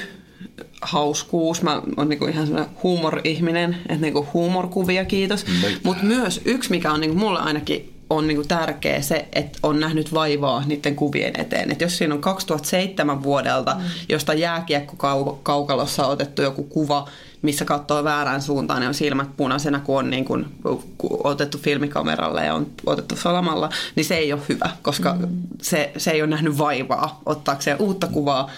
hauskuus. Mä oon niinku ihan sellainen huumor-ihminen, että niinku huumorkuvia, kiitos. Mutta myös yksi, mikä on niinku mulle ainakin on niinku tärkeä se, että on nähnyt vaivaa niiden kuvien eteen. Et jos siinä on 2007 vuodelta, mm. josta jääkiekkokaukalossa on otettu joku kuva, missä katsoo väärään suuntaan, niin on silmät punaisena, kun on niin kuin, kun otettu filmikameralle ja on otettu salamalla, niin se ei ole hyvä, koska mm. se, se ei ole nähnyt vaivaa ottaakseen uutta kuvaa.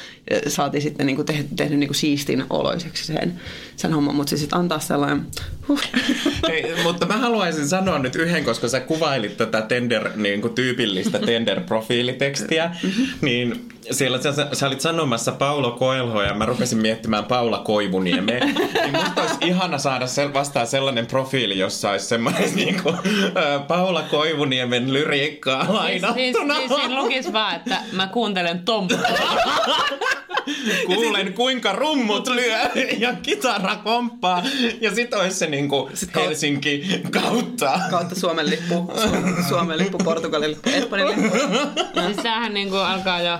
Saatiin sitten niin kuin tehty, tehnyt niin kuin siistin oloiseksi sen, sen homman, mutta se sitten antaa sellainen... Huh. Hei, mutta mä haluaisin sanoa nyt yhden, koska sä kuvailit tätä tender, niin kuin tyypillistä Tender-profiilitekstiä, niin siellä sä, sä olit sanomassa Paulo Koelho ja mä rupesin miettimään Paula Koivuniemeä. niin musta olisi ihana saada sel, vastaan sellainen profiili, jossa olisi semmoinen niin kuin, ä, Paula Koivuniemen lyriikkaa Siis, lainattuna. siis, siis siinä lukisi vaan, että mä kuuntelen Tomppaa. Kuulen kuinka rummut lyö ja kitara komppaa. Ja sit olisi se niinku Helsinki kautta. kautta Suomen lippu, Su- Suomen lippu, Portugalin lippu, Espanjan lippu. Siis tämähän niinku alkaa jo...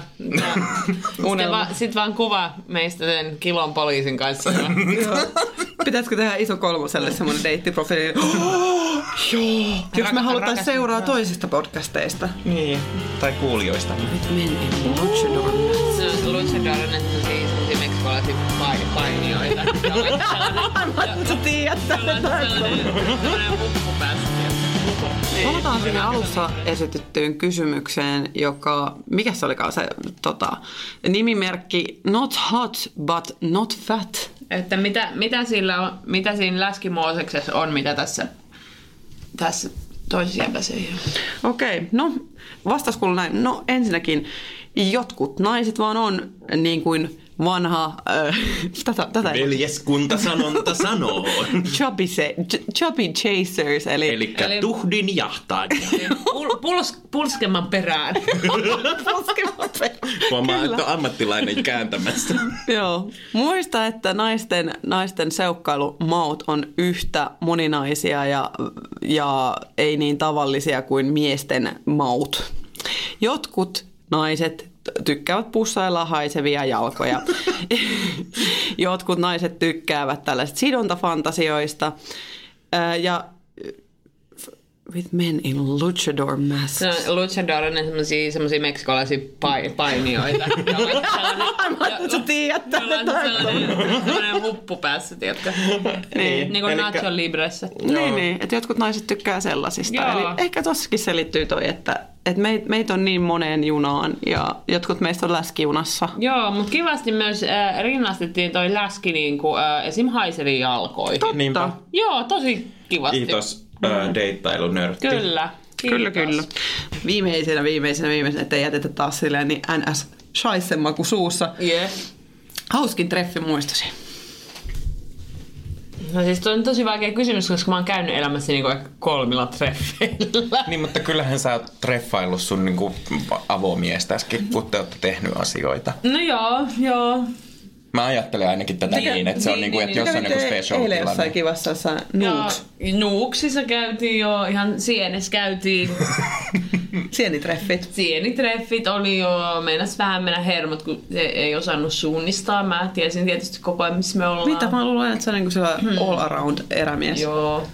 Sitten va, sit vaan kuva meistä sen kilon poliisin kanssa. Pitäisikö tehdä iso kolmoselle semmoinen deittiprofiili? Joo. Jos me halutaan rakas- seuraa toisista podcasteista. Niin, tai kuulijoista. Men in Luchador. se on että semmosia meksikolaisia pain- painijoita. Sellainen- Sä tiedät jolla on sellainen sellainen päässä. Palataan sinne alussa esitettyyn kysymykseen, joka, mikä se olikaan se tota, nimimerkki Not hot but not fat. Että mitä, mitä, sillä on, mitä siinä läskimooseksessa on, mitä tässä, tässä toisessa jäbässä ei ole. Okei, no vastaus kuuluu näin. No ensinnäkin jotkut naiset vaan on niin kuin vanha, äh, tätä, tätä ei Veljeskunta sanonta sanoo. chubby, se, ch- chubby chasers, eli, Eli Eli- tuhdin jahtaajia. Pul, puls, pulskemman perään. Huomaa, että on ammattilainen kääntämässä. Joo. Muista, että naisten, naisten seukkailumaut on yhtä moninaisia ja, ja ei niin tavallisia kuin miesten maut. Jotkut naiset tykkäävät pussailla haisevia jalkoja. Jotkut naiset tykkäävät tällaisista sidontafantasioista. Ja with men in luchador masks. Se on luchador on semmosia, semmosia meksikolaisia pai, painijoita. joilla on sellainen- Mä ajattelin, että sä tiedät tätä. sellainen, sellainen huppu päässä, tiedätkö? Niin. Niin kuin Elikkä- Nacho Libressä. Niin, niin, että jotkut naiset tykkää sellaisista. Joo. Eli ehkä tossakin selittyy toi, että, että meit, meitä on niin moneen junaan ja jotkut meistä on läskijunassa. Joo, mutta kivasti myös äh, rinnastettiin toi läski niinku, äh, esim. haiseriin jalkoihin. Totta. Niinpä. Joo, tosi kivasti. Kiitos äh, deittailunörtti. Kyllä. Kyllä, kiitos. kyllä. Viimeisenä, viimeisenä, viimeisenä, ettei jätetä taas silleen niin ns. shaisen maku suussa. Yeah. Hauskin treffi muistosi. No siis toi on tosi vaikea kysymys, koska mä oon käynyt elämässäni niinku kolmilla treffeillä. Niin, mutta kyllähän sä oot treffaillut sun niinku avomiestäskin, kun te olette tehnyt asioita. No joo, joo. Mä ajattelen ainakin tätä Mikä- niin, että se on niin, niinku, niin, että jos niin. on joku special Eilen jossain tilanne. kivassa jossain Ja nuuks. Nuuksissa käytiin jo, ihan Sienes käytiin. Sienitreffit. Sienitreffit oli jo, meinas vähän mennä hermot, kun se ei osannut suunnistaa. Mä tiesin tietysti koko ajan, missä me ollaan. Mitä mä luulen, että se on niinku sellainen all around erämies. Joo.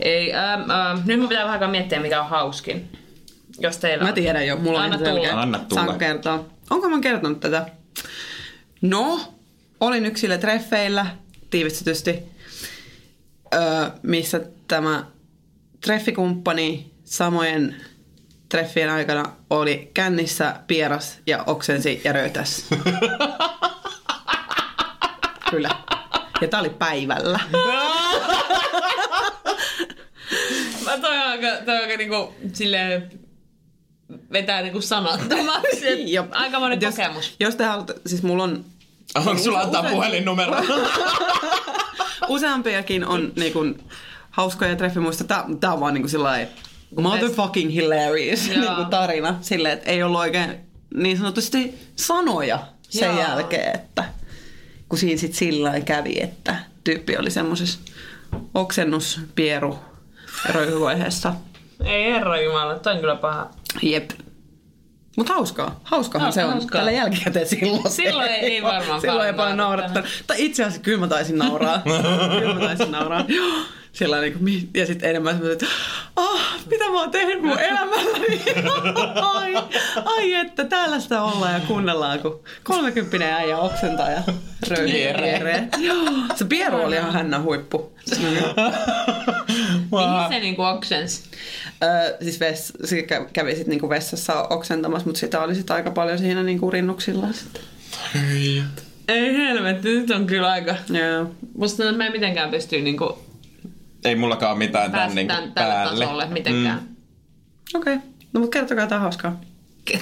Ei, ähm, ähm, nyt mun pitää vähän miettiä, mikä on hauskin. Jos teillä Mä on. tiedän jo, mulla Anna on ihan selkeä. tulla. Anna tulla. Saanko kertoa? Onko mä kertonut tätä? No, olin yksille treffeillä tiivistetysti, öö, missä tämä treffikumppani samojen treffien aikana oli kännissä, pieras ja oksensi ja röytäs. Kyllä. Ja tää oli päivällä. Mä toi on aika, toi on aika niinku silleen vetää niinku sanattomaksi. Aika monen Et jos, kokemus. Jos te haluatte, siis mulla on Onko sulla antaa Usein- puhelinnumero? useampiakin on niinku, hauskoja treffimuista. Tää, tää on vaan niinku sellainen motherfucking hilarious Joo. niinku tarina. Silleen, että ei ollut oikein niin sanotusti sanoja sen Joo. jälkeen, että kun siinä sit sillä kävi, että tyyppi oli semmosessa oksennus, pieru, röyhyvaiheessa. Ei herra jumala, toi on kyllä paha. Jep. Mutta hauskaa. Hauskaahan Hauskaa, se on. hauskaa. Tällä jälkikäteen silloin. Silloin ei- ei varmaan Silloin ei paljon naurattanut. Tai itse asiassa kyllä mä taisin nauraa. kyllä mä taisin nauraa. Sillä niin kuin, ja sitten enemmän semmoinen, että ah, mitä mä oon tehnyt mun elämälläni. ai, ai, että täällä sitä ollaan ja kuunnellaan, kun 30 äijä oksentaa ja röyhii. Se Pieru oli ihan hännän huippu. Mihin se niinku oksens? Öö, siis vess, se kä- kävi sitten niinku vessassa oksentamassa, mutta sitä oli sitten aika paljon siinä niinku rinnuksilla. Sit. Ei helvetti, nyt on kyllä aika... Joo. Musta mä en mitenkään pysty niinku Ei mullakaan ole mitään tän päästä niinku tän, tälle päälle. tasolle mitenkään. Mm. Okei. Okay. No mutta kertokaa jotain hauskaa.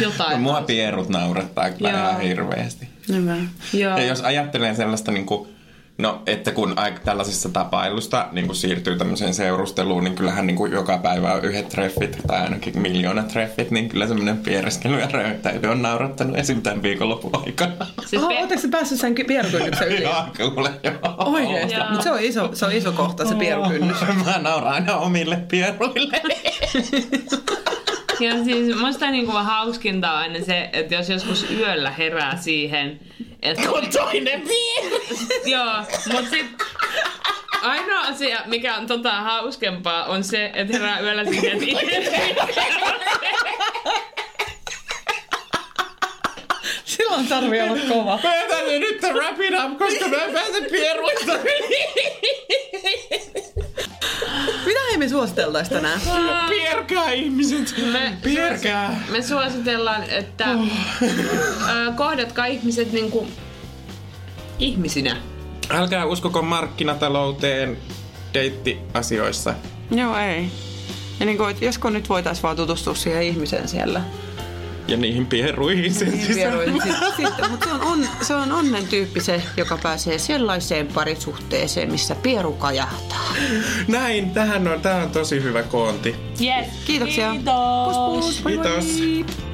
Jotain. No, mua pierut naurattaa kyllä Joo. ihan hirveästi. Hyvä. Joo. Ja jos ajattelee sellaista niinku, no että kun aika tällaisista tapailusta niin siirtyy tämmöiseen seurusteluun, niin kyllähän niin kuin joka päivä on yhdet treffit tai ainakin miljoona treffit, niin kyllä semmoinen piereskely ja röyhtäily on naurattanut esim. tämän viikonlopun aikana. Siis Oho, pe- ootteko te päässyt sen ky- pierukynnyksen yli? Joo, kuule joo. Oikeesti? Mutta se on iso, se on iso kohta, se pierukynnys. Mä nauraan aina omille pieruille. Ja siis musta niinku hauskinta on aina se, että jos joskus yöllä herää siihen, että... Kun toinen vie. Joo, mut sit ainoa asia, mikä on tota hauskempaa, on se, että herää yöllä siihen, että itse Silloin tarvii olla kova. Meidän täytyy nyt wrap it up, koska mä en pääse pieruista Mitä hei me suositeltais tänään? Pierkää ihmiset. Me, Pierkää. me suositellaan, että ö, kohdatkaa ihmiset niinku ihmisinä. Älkää uskoko markkinatalouteen deittiasioissa. Joo, ei. Ja niin kuin, että josko nyt voitaisiin vaan tutustua siihen ihmiseen siellä. Ja niihin pieruihin sen Niin, sisään. pieruihin. Sit- Sitten, mutta se on, on, se on onnen tyyppi se, joka pääsee sellaiseen parisuhteeseen, missä pieru kajahtaa. Näin, tähän on, tää on tosi hyvä koonti. Yes. Kiitoksia. Kiitos. Pus, pus. Moi. Kiitos.